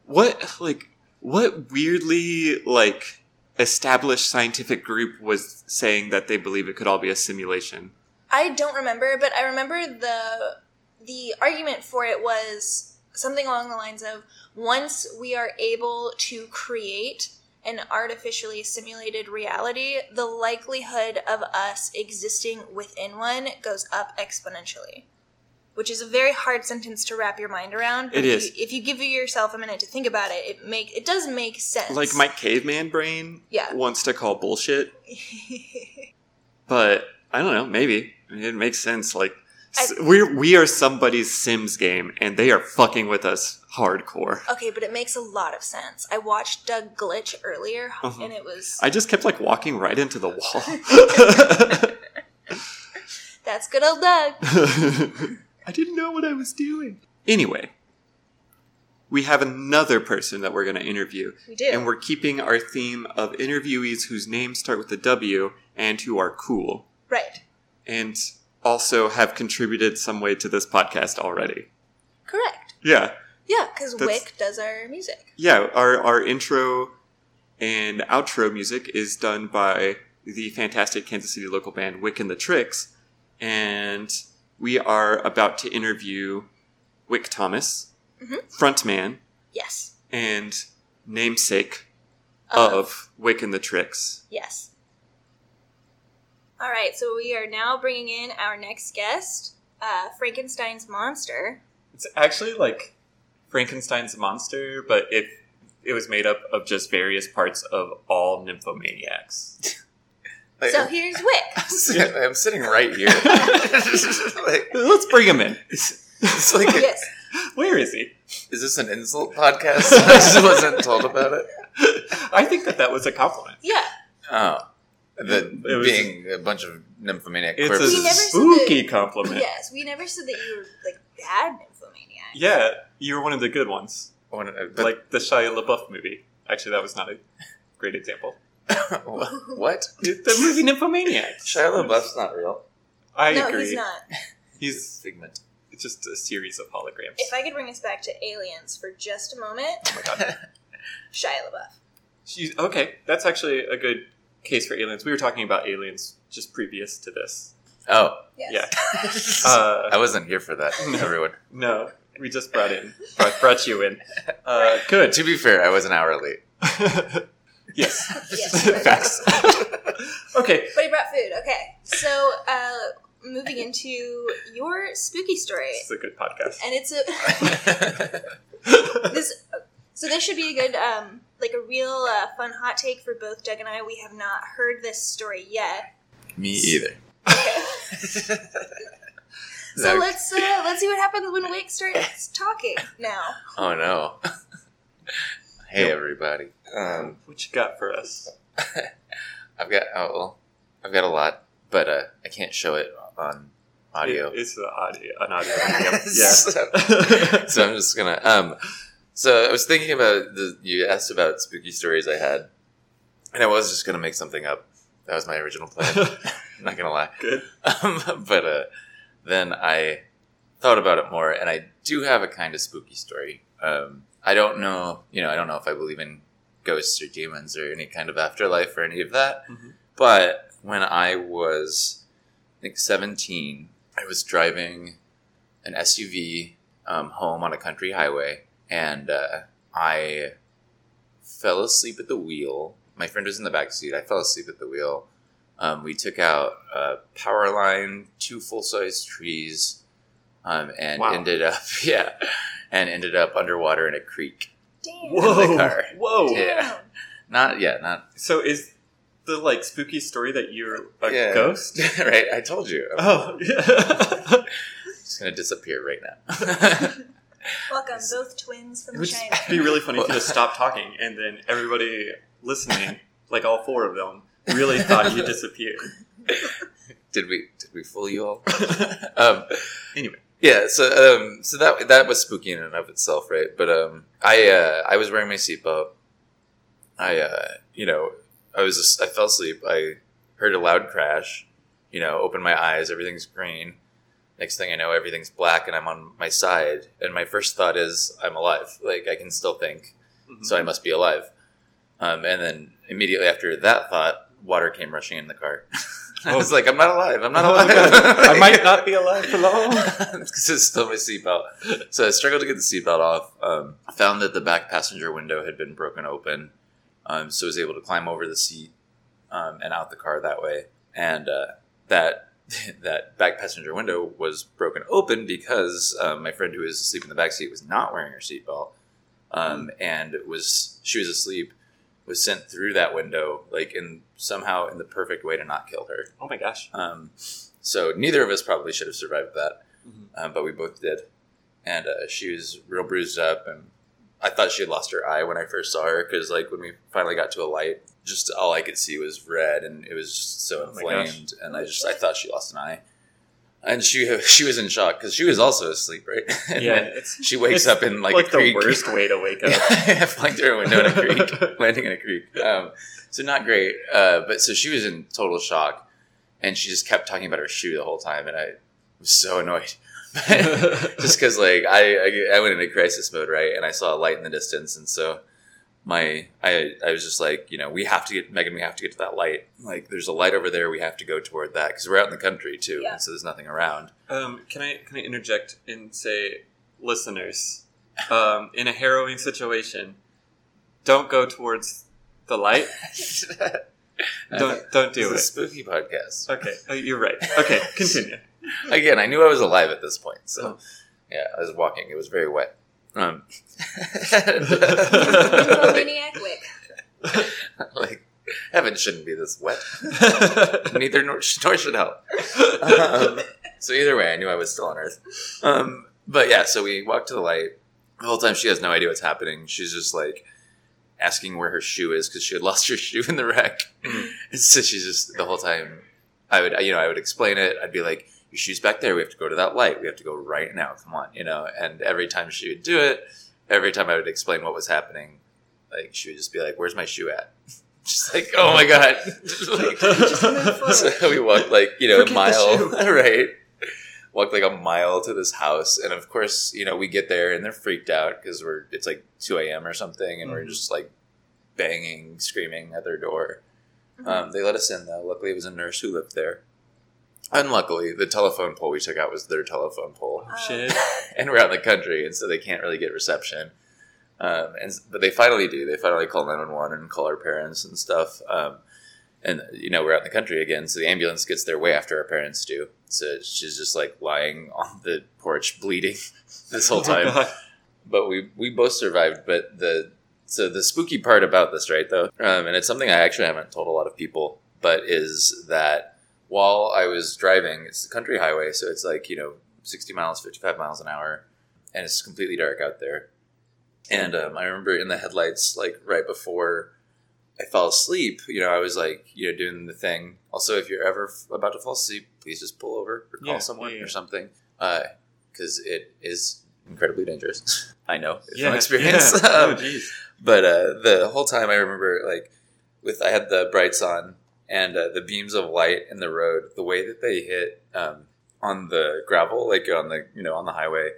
what like what weirdly like established scientific group was saying that they believe it could all be a simulation? I don't remember, but I remember the the argument for it was something along the lines of once we are able to create an artificially simulated reality, the likelihood of us existing within one goes up exponentially. Which is a very hard sentence to wrap your mind around. but It if is. You, if you give yourself a minute to think about it, it make it does make sense. Like my caveman brain Yeah. wants to call bullshit, (laughs) but I don't know, maybe. I mean, it makes sense like we're we are somebody's Sims game and they are fucking with us hardcore. okay, but it makes a lot of sense. I watched Doug Glitch earlier, Uh-huh. and it was I just kept like walking right into the wall. (laughs) that's good old Doug. (laughs) I didn't know what I was doing. Anyway, we have another person that we're going to interview, We do. and we're keeping our theme of interviewees whose names start with a W and who are cool, right. and also have contributed some way to this podcast already. Correct. Yeah, Yeah, because Wick does our music. yeah. Our our intro and outro music is done by the fantastic Kansas City local band Wick and the Tricks, and we are about to interview Wick Thomas, Mhm. frontman Yes. and namesake of Wick and the Tricks. Yes. All right, so we are now bringing in our next guest, uh, Frankenstein's monster. It's actually like Frankenstein's monster, but if it was made up of just various parts of all nymphomaniacs. (laughs) Like, So here's Wick. (laughs) I'm, sitting, right here. (laughs) like, Let's bring him in. it's like, yes. Where is he? is this an insult podcast? I just wasn't told about it. I think that that was a compliment. Yeah. Oh, the It was- being a bunch of nymphomaniac It's corpses. a We never said spooky compliment. Yes, we never said that you were like bad nymphomaniac. Yeah, you were one of the good ones. One- uh, but, like the Shia LaBeouf movie. Actually, that was not a great example. (laughs) what? (laughs) The movie Nymphomaniac. Shia LaBeouf's not real. I no, agree. he's not. (laughs) He's Figment. it's just a series of holograms. If I could bring us back to aliens for just a moment, oh my god. Shia LaBeouf. She's, okay, that's actually a good case for aliens. We were talking about aliens just previous to this. oh, Yes. Yeah. (laughs) Uh, I wasn't here for that. No. Everyone. no, we just brought in brought, brought you in. Uh, good. To be fair, I was an hour late. (laughs) yes. Yes. (laughs) Facts. okay. But he brought food. Okay. So, uh, moving into your spooky story. This is a good podcast. And it's a. this so this should be a good um like a real uh, fun hot take for both Doug and I. We have not heard this story yet. Me either. Okay. (laughs) So let's uh, let's see what happens when Wake starts talking now. Oh no. (laughs) hey everybody. Um, what you got for us? (laughs) I've got oh well, I've got a lot, but uh, I can't show it on audio. It- it's the audio, an audio. medium. so, yeah. so I'm just gonna. Um, so I was thinking about the. You asked about spooky stories I had, and I was just gonna make something up. That was my original plan. I'm (laughs) not gonna lie. Good. Um, but uh, then I thought about it more, and I do have a kind of spooky story. Um, I don't know, you know, I don't know if I believe in ghosts or demons or any kind of afterlife or any of that. Mhm. But when I was, I think, 17, I was driving an SUV um, home on a country highway, and uh, I fell asleep at the wheel. My friend was in the back seat. I fell asleep at the wheel. Um, we took out a power line, two full size trees, um, and Wow. ended up (laughs) yeah, and ended up underwater in a creek. Damn. Whoa! Whoa! Yeah. Not yeah, not So is the like spooky story that you're a Yeah. ghost? (laughs) right. I told you. I'm Oh, (laughs) yeah. just gonna disappear right now. Welcome, both twins from It would China. just be really funny if you just (laughs) stopped talking and then everybody listening, like all four of them, really thought you disappeared. (laughs) did we did we fool you all? (laughs) um, Anyway. yeah. So um, so that that was spooky in and of itself, right? But um, I uh, I was wearing my seatbelt. I uh, you know I was just, I fell asleep. I heard a loud crash. You know, opened my eyes. Everything's green. Next thing I know, everything's black, and I'm on my side. And my first thought is, I'm alive. Like I can still think. Mhm. so I must be alive. Um, and then immediately after that thought, water came rushing in the car. (laughs) I was like, I'm not alive. I'm not Oh, alive. I might (laughs) not be alive for long. (laughs) because it's still my seatbelt. So I struggled to get the seatbelt off. Um, found that the back passenger window had been broken open, um, so I was able to climb over the seat um, and out the car that way. And uh, that (laughs) that back passenger window was broken open because um, my friend who was asleep in the back seat was not wearing her seatbelt, um, and was she was asleep. Was sent through that window, like in somehow in the perfect way to not kill her. Oh my gosh. Um, so neither of us probably should have survived that, Mhm. um, but we both did. And uh, she was real bruised up, and I thought she had lost her eye when I first saw her because, like, when we finally got to a light, just all I could see was red, and it was just so Oh inflamed, and I just I thought she lost an eye. And she she was in shock because she was also asleep, right? (laughs) And Yeah, she wakes up in like, like a the worst way to wake up. Flying through a window in a creek, (laughs) landing in a creek. Um, so not great. Uh, but so she was in total shock, and she just kept talking about her shoe the whole time, and I was so annoyed. (laughs) just because like I, I I went into crisis mode right, and I saw a light in the distance, and so my I I was just like you know we have to get Megan, we have to get to that light. Like there's a light over there, we have to go toward that because we're out in the country too, Yeah. and so there's nothing around. Um, can I can I interject and say, listeners, um, in a harrowing situation, don't go towards the light. (laughs) Don't don't do It's a it. spooky podcast. Okay, uh, you're right. Okay, continue. (laughs) Again, I knew I was alive at this point, so yeah, I was walking. It was very wet. Um, Maniac wick. (laughs) like heaven shouldn't be this wet. (laughs) Neither nor, nor should hell. Um, so either way, I knew I was still on Earth. Um, but yeah, so we walked to the light. The whole time she has no idea what's happening. She's just like asking where her shoe is because she had lost her shoe in the wreck. Mm. And so she's just the whole time. I would, you know, I would explain it. I'd be like, "Your shoe's back there. We have to go to that light. We have to go right now. Come on, you know." And every time she would do it, every time I would explain what was happening, like she would just be like, "Where's my shoe at?" (laughs) Just like, "Oh my god!" (laughs) Like, (laughs) Just so we walked like you know Forget a mile, right? Walked like a mile to this house, and of course, you know, we get there and they're freaked out because we're it's like two a.m. or something, and we're Mhm. just like banging, screaming at their door. Mm-hmm. Um, they let us in though. Luckily, it was a nurse who lived there. Unluckily, the telephone pole we took out was their telephone pole, Oh, shit. (laughs) and we're out in the country, and so they can't really get reception. Um, and but they finally do. They finally call nine one one and call our parents and stuff. Um, and you know we're out in the country again, so the ambulance gets there way after our parents do. So she's just like lying on the porch bleeding (laughs) this whole time Oh, but we we both survived. But the so the spooky part about this, right? Though, um, and it's something I actually haven't told a lot of people, but is that while I was driving, it's a country highway, so it's like you know sixty miles, fifty five miles an hour, and it's completely dark out there. And um, I remember in the headlights, like right before I fell asleep. You know, I was like, you know, doing the thing. Also, if you're ever f- about to fall asleep, please just pull over or call Yeah, someone yeah, yeah. or something, because it is incredibly dangerous. (laughs) I know Yeah, from experience. (laughs) Um, Oh, but uh, the whole time I remember like with I had the brights on and uh, the beams of light in the road, the way that they hit um, on the gravel, like on the you know on the highway,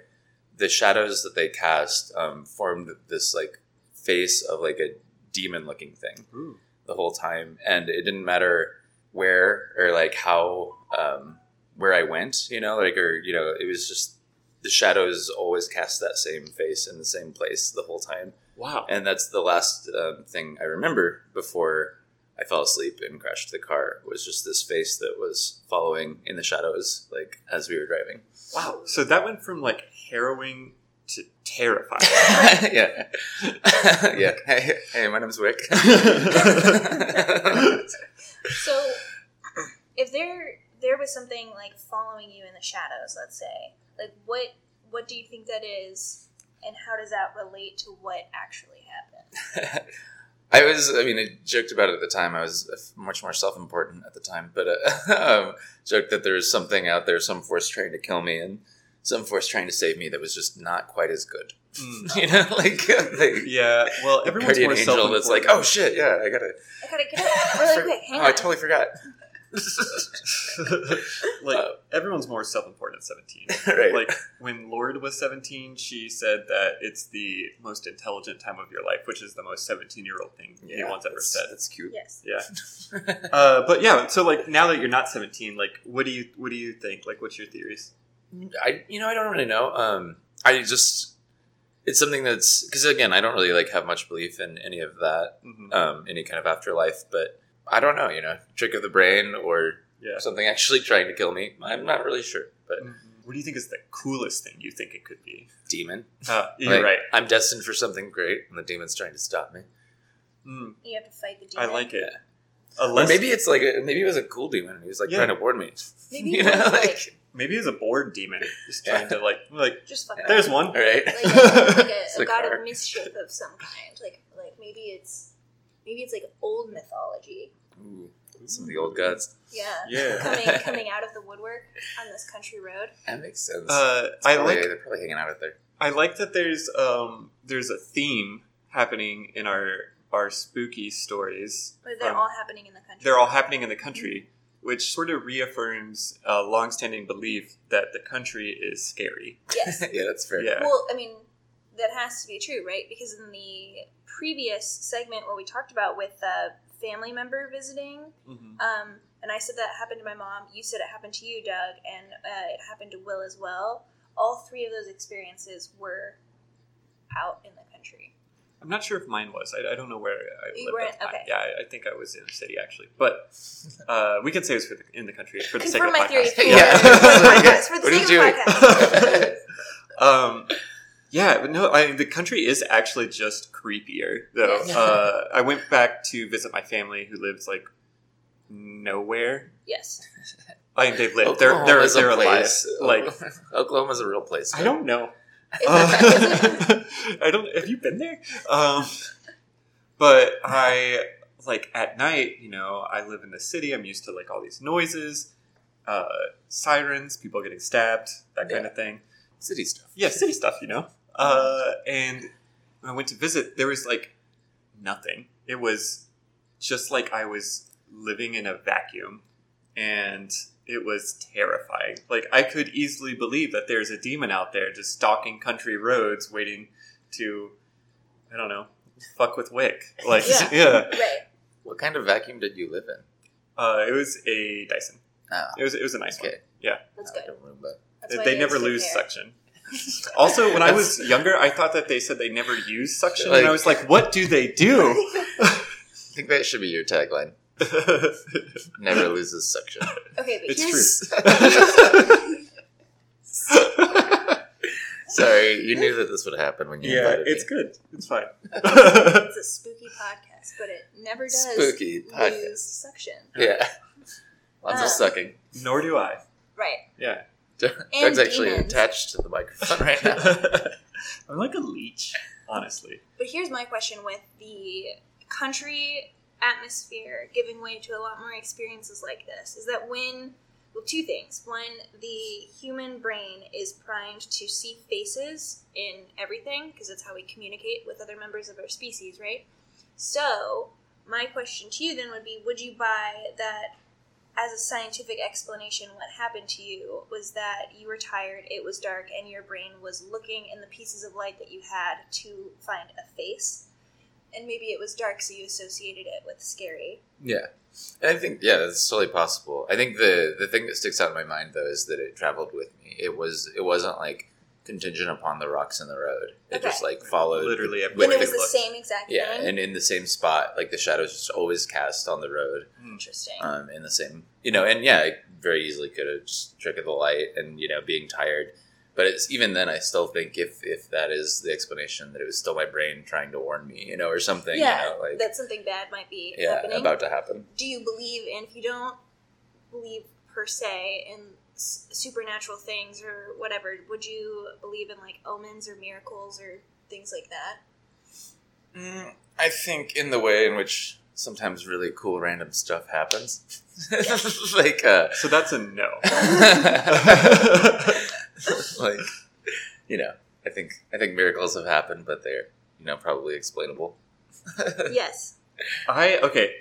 the shadows that they cast um, formed this like face of like a demon looking thing Ooh. the whole time, and it didn't matter where or like how um, where I went, you know, like or you know, it was just the shadows always cast that same face in the same place the whole time Wow. and that's the last um, thing I remember before I fell asleep and crashed the car It was just this face that was following in the shadows, like as we were driving. Wow. So that went from like harrowing to terrifying. (laughs) yeah, (laughs) yeah. Hey, hey, my name's Wick. (laughs) So, if there there was something like following you in the shadows, let's say, like what what do you think that is, and how does that relate to what actually happened? I was, I mean, I joked about it at the time. I was much more self important at the time, but uh, (laughs) um, joked that there was something out there, some force trying to kill me, and some force trying to save me that was just not quite as good. Mm. (laughs) You know, like (laughs) they, Yeah. Well, a everyone's guardian more angel that's like, oh shit, yeah, I gotta. I gotta get up really quick. Hang oh, on. I totally forgot. (laughs) like Uh, everyone's more self-important at 17 (laughs) right. like when Lorde was 17 she said that it's the most intelligent time of your life which is the most 17 year old thing anyone's ever said That's cute. yes. yeah (laughs) uh, but yeah so like now that you're not 17 like what do you what do you think like what's your theories I you know I don't really know. Um, I just it's something that's because again I don't really like have much belief in any of that, Mhm. um, any kind of afterlife. But I don't know, you know, trick of the brain or yeah something actually trying to kill me. I'm not really sure, but what do you think is the coolest thing you think it could be demon. uh, you're Like, right I'm destined for something great, and the demon's trying to stop me. Mm, You have to fight the demon. i like it Yeah. A Or maybe it's like a, maybe it was a cool demon. and He was like Yeah. trying to board me. Maybe you know, like, like- maybe it's a bored demon just Yeah. trying to like like Just fuck Yeah. around. there's one all right. like (laughs) a, like a, a a god car. of mischief of some kind. Like like maybe it's maybe it's like old mythology. Ooh, some of the old gods. Yeah. Yeah. (laughs) Coming (laughs) coming out of the woodwork on this country road. That makes sense. uh, It's i probably- like they're probably hanging out out there. I like that there's um there's a theme happening in our our spooky stories. But they're from- all happening in the country. they're all happening in the country, which sort of reaffirms a longstanding belief that the country is scary. Yes. (laughs) yeah, that's fair. Yeah. Well, I mean, that has to be true, right? Because in the previous segment where we talked about with uh, family member visiting, Mhm. um, and I said that happened to my mom, you said it happened to you, Doug, and uh, it happened to Will as well. All three of those experiences were out in the country. I'm not sure if mine was. I, I don't know where I You lived weren't- at the okay. Yeah, I, I think I was in the city actually, but uh, we can say it was for the, in the country for the sake Confirm of my the theory. podcast. (laughs) Yeah. for the podcast, for the What are you sake of doing? podcast. (laughs) (laughs) um, yeah, but no, I, the country is actually just creepier. Though Yes. (laughs) uh, I went back to visit my family who lives like nowhere. Yes. I think they've lived. They're they're, a they're alive. place. Like (laughs) Oklahoma's a real place. I don't know. Is it- is it- Uh, (laughs) I don't. Have you been there? Um, but I like at night. You know, I live in the city. I'm used to like all these noises, uh, sirens, people getting stabbed, that kind Yeah. of thing. city stuff. Yeah, city stuff. You know. Uh, and when I went to visit, there was like nothing. It was just like I was living in a vacuum, and it was terrifying. Like I could easily believe that there's a demon out there just stalking country roads, waiting to, I don't know, fuck with Wick. Like Yeah. yeah, right. What kind of vacuum did you live in? uh, it was a Dyson. Ah, It was it was a nice one. Yeah. That's I good. don't remember. That's one. They never lose care. suction. (laughs) Also, when I was younger, I thought that they said they never use suction, Like- and I was like, "What do they do?" (laughs) I think that should be your tagline. (laughs) Never loses suction. Okay, but It's here's Sorry, you knew that this would happen when you yeah, invited it's me. good. It's fine. it's a spooky podcast, but it never does Spooky podcast. lose suction. Yeah, lots of um, sucking. Nor do I. Right. Yeah. Doug's actually demons. attached to the microphone right now. (laughs) I'm like a leech, honestly. But here's my question with the country atmosphere giving way to a lot more experiences like this is that when well two things one the human brain is primed to see faces in everything because that's how we communicate with other members of our species right so my question to you then would be would you buy that as a scientific explanation what happened to you was that you were tired it was dark and your brain was looking in the pieces of light that you had to find a face and maybe it was dark so you associated it with scary Yeah, and I think yeah, that's totally possible. I think the the thing that sticks out in my mind though is that it traveled with me. It was it wasn't like contingent upon the rocks in the road. It just like followed Literally and everywhere it was the looked. same exact Yeah, thing? and in the same spot, like the shadows just always cast on the road, interesting. Um, in the same, you know, and yeah, I very easily could have just trick of the light and you know being tired, but it's even then I still think if if that is the explanation that it was still my brain trying to warn me, you know, or something, yeah you know, like that something bad might be yeah, happening. about to happen. do you believe and if you don't believe per se in s- supernatural things or whatever would you believe in like omens or miracles or things like that Mm, I think in the way in which sometimes really cool random stuff happens, (laughs) like uh, So that's a no. (laughs) like you know, I think I think miracles have happened, but they're you know probably explainable. (laughs) yes I okay.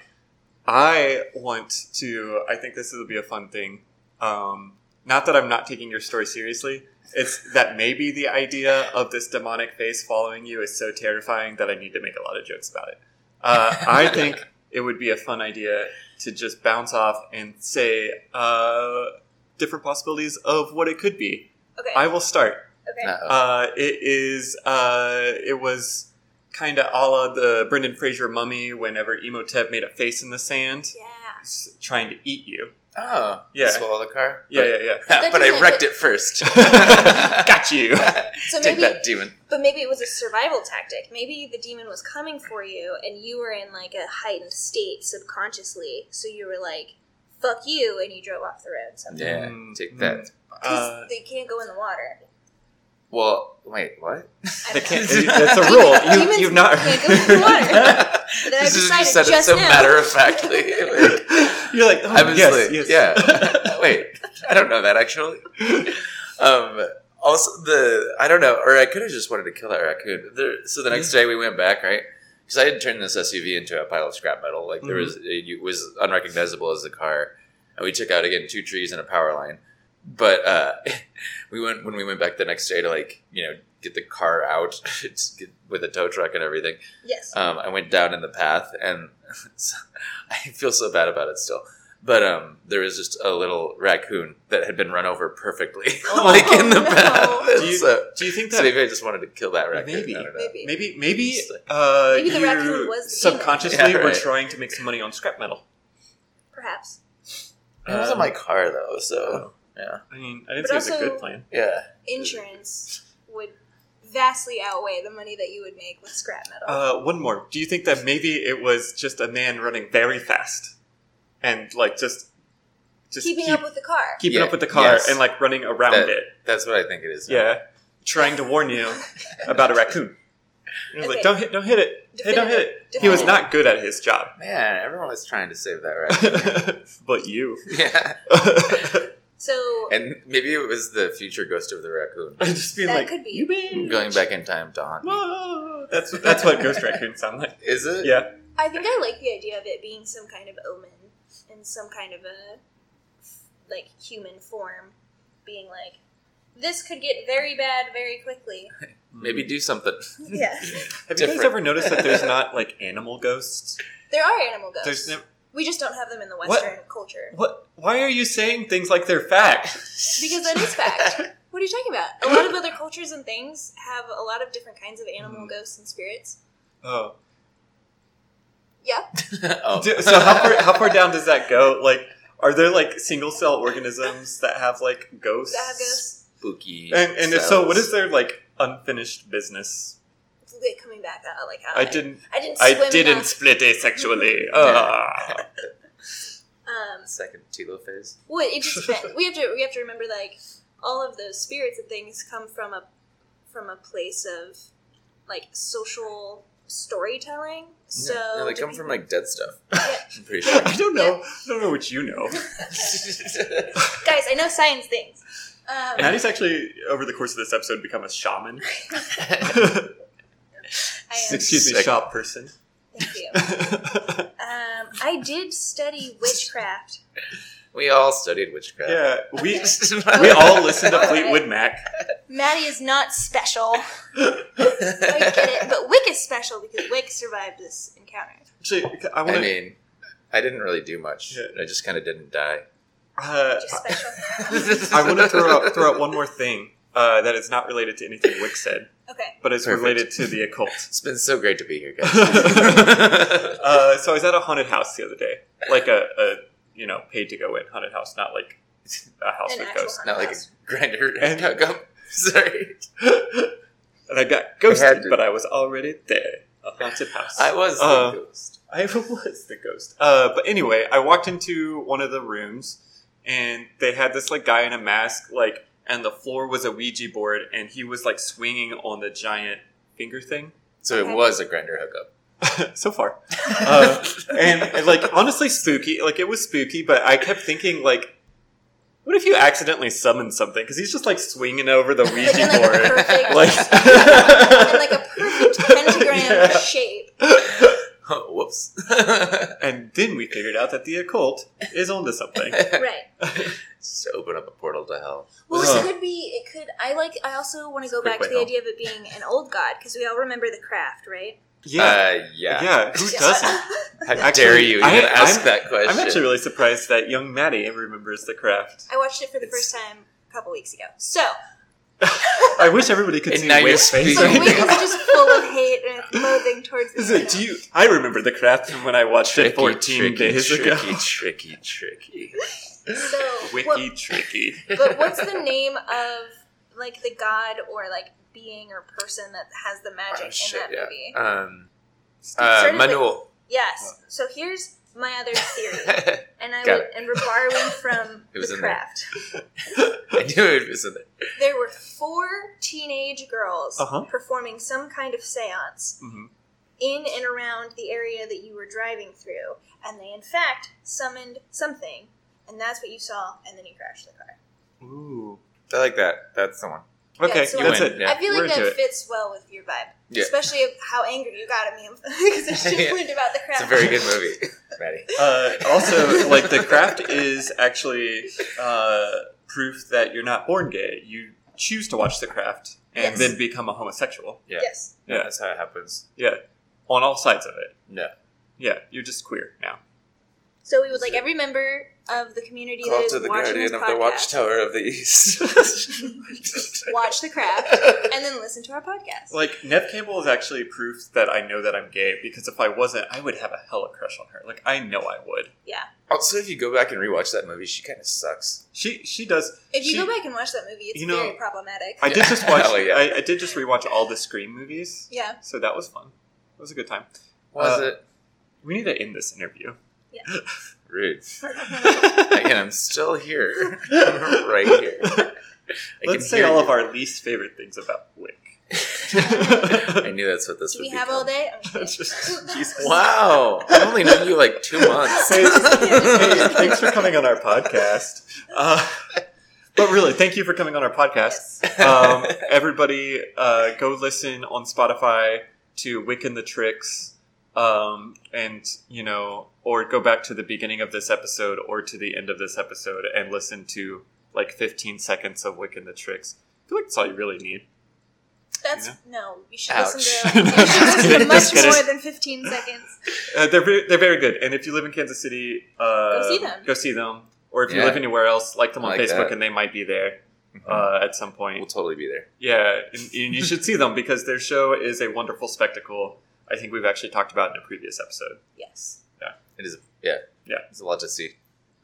I want to. I think this will be a fun thing. Um, not that I'm not taking your story seriously. It's that maybe the idea of this demonic face following you is so terrifying that I need to make a lot of jokes about it. Uh, I think it would be a fun idea to just bounce off and say uh, different possibilities of what it could be. okay I will start. okay Uh-oh. Uh, it is. Uh, it was kind of a la the Brendan Fraser mummy. Whenever Imhotep made a face in the sand, yeah trying to eat you. Oh, yeah. swallow the car. Yeah, but, yeah, yeah. That but I wrecked it first. (laughs) Got you. (laughs) So Take maybe- that demon. But maybe it was a survival tactic. Maybe the demon was coming for you and you were in like a heightened state subconsciously. So you were like, fuck you, and you drove off the road. Something. Yeah, Mm, take mm. that. Because Uh, they can't go in the water. Well, wait, what? I they can't. That's a rule. (laughs) You, demons you've not. can't go in the water. This is you decided said it so now. matter of factly. Like, You're like. Oh, I was yes, like, yes. yeah. (laughs) Wait, I don't know that actually. Um, also, the I don't know, or I could have just wanted to kill that raccoon. There, so the next day we went back, right? Because I had turned this SUV into a pile of scrap metal. Like there was, it was unrecognizable as the car, and we took out again two trees and a power line. But uh, (laughs) we went when we went back the next day to like you know get the car out (laughs) get, with a tow truck and everything Yes. um, I went down in the path, and (laughs) I feel so bad about it still. But um, there was just a little raccoon that had been run over perfectly, (laughs) Oh, like in the no. path. Do you, so, do you think so that maybe I just wanted to kill that raccoon. Maybe. I don't know. Maybe. maybe maybe uh, Maybe the you raccoon was subconsciously Yeah, were right. trying to make some money on scrap metal? Perhaps. It wasn't Um, my car though, so yeah, I mean, I didn't But say it was a good plan. yeah. Insurance would vastly outweigh the money that you would make with scrap metal. Uh, one more. Do you think that maybe it was just a man running very fast and like just just Keeping keep- up with the car. keeping Yeah, up with the car yes. and like running around That- it? That's what I think it is. now. Yeah, trying to warn you (laughs) about a raccoon. He was Okay. like, "Don't hit, don't hit it. Hey, don't hit it." He was not good at his job, man, everyone was trying to save that (laughs) raccoon. but you. yeah, (laughs) So and maybe it was the future ghost of the raccoon (laughs) I just being That like, could be. "You been going back in time to haunt me. Whoa. That's that's what ghost raccoons sound like. (laughs) Is it? Yeah. I think I like the idea of it being some kind of omen and some kind of a like human form being like this could get very bad very quickly. (laughs) Maybe do something. Yeah. Have you guys ever noticed that there's not like animal ghosts? There are animal ghosts. There's no, we just don't have them in the What? Western culture. what? Why are you saying things like they're fact? (laughs) Because that is fact. (laughs) What are you talking about? A lot of other cultures and things have a lot of different kinds of animal Mm. ghosts and spirits. Oh, Yeah. (laughs) oh. Do- so how far how far down does that go? Like, are there like single cell organisms that have like ghosts? That have ghosts. spooky. And and if so, what is their like unfinished business? Like coming back out like how I didn't. I didn't swim I didn't enough. split asexually. (laughs) Ah. (laughs) Um second Tilo phase? Well, it just (laughs) we have to we have to remember like all of those spirits and things come from a from a place of like social storytelling. So no, they do come we- from like dead stuff. Yeah. I'm pretty sure. I don't know. I don't know what you know. guys. I know science things. Um, Maddie's actually over the course of this episode become a shaman. I am. Excuse me, Sick. shop person. Thank you. (laughs) Um, I did study witchcraft. we all studied witchcraft. yeah, we (laughs) we we all listened to Fleetwood Mac. Maddie is not special. (laughs) I get it, but Wick is special because Wick survived this encounter. Actually, I want I to. mean, I didn't really do much. Yeah. I just kind of didn't die. Uh, Just special. I want to throw out throw out one more thing uh, that is not related to anything Wick said, Okay. but it's Perfect. related to the occult. (laughs) It's been so great to be here, guys. (laughs) (laughs) uh, so I was at a haunted house the other day, like a, a you know paid to go in haunted house, not like a house An with ghosts. Not like a house. Grindr. And- hookup. Sorry. and I got ghosted, I but I was already there. A haunted house. I was the Uh, ghost. I was the ghost. Uh, but anyway, I walked into one of the rooms, and they had this like guy in a mask, like, and the floor was a Ouija board, and he was like swinging on the giant finger thing. So Okay. it was a Grindr hookup. (laughs) so far, (laughs) uh, and, and, like honestly spooky. Like it was spooky, but I kept thinking like. What if you accidentally summon something? Because he's just like swinging over the Ouija Like in, like, board, perfect- like, (laughs) In like a perfect pentagram Yeah. shape. Whoops. (laughs) and then we figured out that the occult is onto something. (laughs) Right. Just open up a portal to hell. Well, Ugh. it could be. It could. I like. I also want to go back to the home. idea of it being an old god because we all remember the craft, right? Yeah, Uh, yeah. yeah. Who doesn't? (laughs) How Actually, dare you even I- ask I'm- that question? I'm actually really surprised that young Maddie remembers the craft. I watched it for the It's- first time a couple weeks ago. So, (laughs) I wish everybody could And see now you're Wake's face. so speaking. right (laughs) Wake now. is just full of hate and loathing towards Is it, do you? I remember the craft from when I watched it 14 tricky, days tricky, ago. tricky, (laughs) tricky. So, Wiki what, tricky. but what's the name of like the god or like being or person that has the magic Oh, shit, in that yeah. movie? Um, uh, Started with- Manon. Yes. So here's my other theory, (laughs) and I Got would, and we're borrowing from (laughs) It was the in there. craft. (laughs) I knew it was in there. There were four teenage girls Uh-huh. performing some kind of séance Mhm. in and around the area that you were driving through, and they in fact summoned something, and that's what you saw, and then you crashed the car. Ooh. I like that. That's the one. Okay, Yeah, so that's I- it. Yeah, I feel like that into it. fits well with your vibe, Yeah. especially how angry you got at me (laughs) because I just (laughs) Yeah. learned about the craft. It's a very good movie, Maddie. (laughs) Uh, also, like the craft is actually uh, proof that you're not born gay. You choose to watch the craft and Yes. then become a homosexual. Yeah. Yes. Yeah. That's how it happens. Yeah, on all sides of it. No. Yeah, you're just queer now. So we would like every member of the community that Call is to the watching guardian this of podcast the Watchtower of the East. (laughs) (laughs) watch the craft and then listen to our podcast. Like Neve Campbell is actually proof that I know that I'm gay because if I wasn't, I would have a hella crush on her. Like I know I would. Yeah. Also, if you go back and rewatch that movie, she kind of sucks. She she does. if you she- go back and watch that movie, it's You know, very problematic. I did just (laughs) watch. Yeah. I, I did just rewatch all the Scream movies, yeah. so that was fun. It was a good time. Was Uh, it We need to end this interview. Rude? (laughs) Again, I'm still here, (laughs) right here. I can Let's say all you. of our least favorite things about Wick. I knew that's what this Do would we be. have all day? (laughs) I'm just That's kidding. just- Jesus. Wow, I've only known you like two months. Hey, hey, thanks for coming on our podcast. Uh, but really, thank you for coming on our podcast. Yes. Um, everybody, uh, go listen on Spotify to Wick and the Tricks, um, and you know, or go back to the beginning of this episode or to the end of this episode and listen to like 15 seconds of Wick and the Tricks. I feel like that's all you really need. That's Yeah. no. You should Ouch. listen to. (laughs) You should listen to (laughs) much more than 15 seconds. Uh, they're very, they're very good, and if you live in Kansas City, uh, Go see them. Go see them. Or if you live anywhere else, like them on Like Facebook, that. and they might be there Mhm. uh, at some point. we'll totally be there. Yeah, and, and you should see them because their show is a wonderful spectacle. I think we've actually talked about in a previous episode. Yes. It is, yeah, Yeah. It's a lot to see.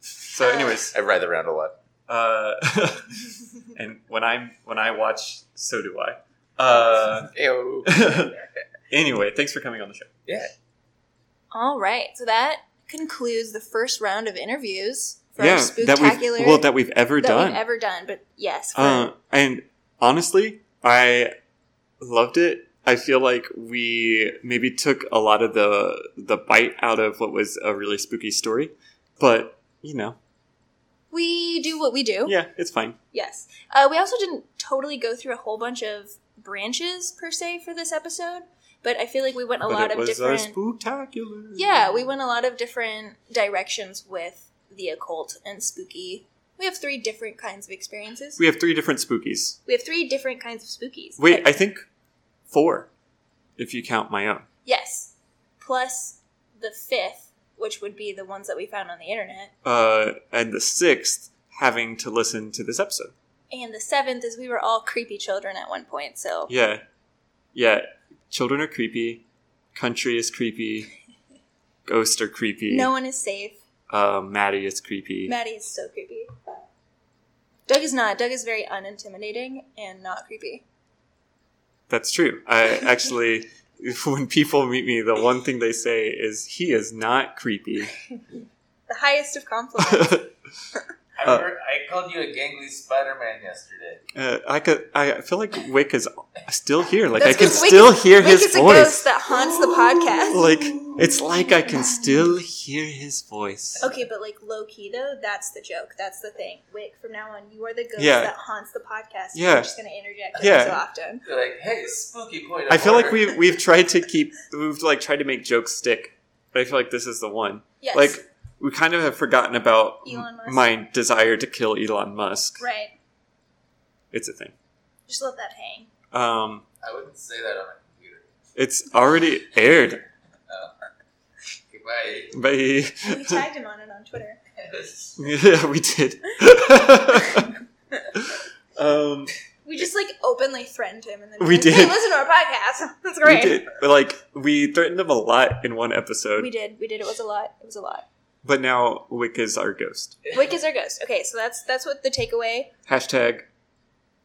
So, anyways, I ride around a lot. uh, (laughs) and when I'm when I watch, so do I. Uh, (laughs) (laughs) anyway, thanks for coming on the show. Yeah. All right. So that concludes the first round of interviews for our that spooktacular we've well that we've ever that done. we've ever done. But yes, for, Uh, and honestly, I loved it. I feel like we maybe took a lot of the the bite out of what was a really spooky story, but you know, We do what we do. yeah, it's fine. Yes. Uh, we also didn't totally go through a whole bunch of branches per se for this episode, but I feel like we went a but lot of different. spooktacular. yeah, we went a lot of different directions with the occult and spooky. We have three different kinds of experiences. We have three different spookies. We have three different kinds of spookies. Wait, I think four, if you count my own. yes, plus the fifth, which would be the ones that we found on the internet, Uh, and the sixth having to listen to this episode. and the seventh is we were all creepy children at one point. So Yeah, yeah. Children are creepy. Country is creepy. (laughs) Ghosts are creepy. no one is safe. Uh, Maddie is creepy. Maddie is so creepy. Doug is not. Doug is very unintimidating and not creepy. That's true. I actually, (laughs) when people meet me, the one thing they say is, "He is not creepy." (laughs) The highest of compliments. (laughs) I, remember, I called you a gangly Spider-Man yesterday. Uh, I could. I feel like Wick is still here. Like That's I can Wick still hear Wick his is a voice. ghost that haunts the podcast. Like it's like I can still hear his voice. okay, but like low key though, that's the joke. That's the thing. Wick, from now on, you are the ghost Yeah. that haunts the podcast. Yeah. We're just gonna interject every Yeah. so often. You're like, hey, spooky point. Of I feel like order. we (laughs) we've tried to keep we've like tried to make jokes stick, but I feel like this is the one. Yes. Like we kind of have forgotten about Elon Musk. my desire to kill Elon Musk. right. It's a thing. Just let that hang. Um, I wouldn't say that on a computer. it's already aired. Goodbye. Bye. We (laughs) tagged him on it on Twitter. (laughs) yeah, we did. (laughs) um, We just like openly threatened him, and then We like, did. Hey, listen to our podcast. That's we great. did. Like we threatened him a lot in one episode, We did. We did. It was a lot. It was a lot. but now Wick is our ghost. Wick is our ghost. Okay, so that's that's what the takeaway. Hashtag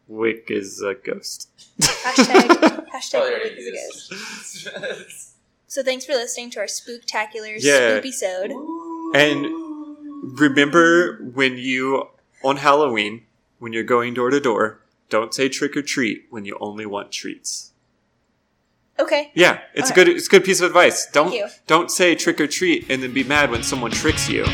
Wick is a ghost. Hashtag hashtag Wick is a ghost. So thanks for listening to our spooktacular Yeah. spoopy sode. And remember when you on Halloween when you're going door to door, don't say trick or treat when you only want treats. Okay. Yeah, it's Okay. a good it's a good piece of advice. Don't don't say trick or treat and then be mad when someone tricks you.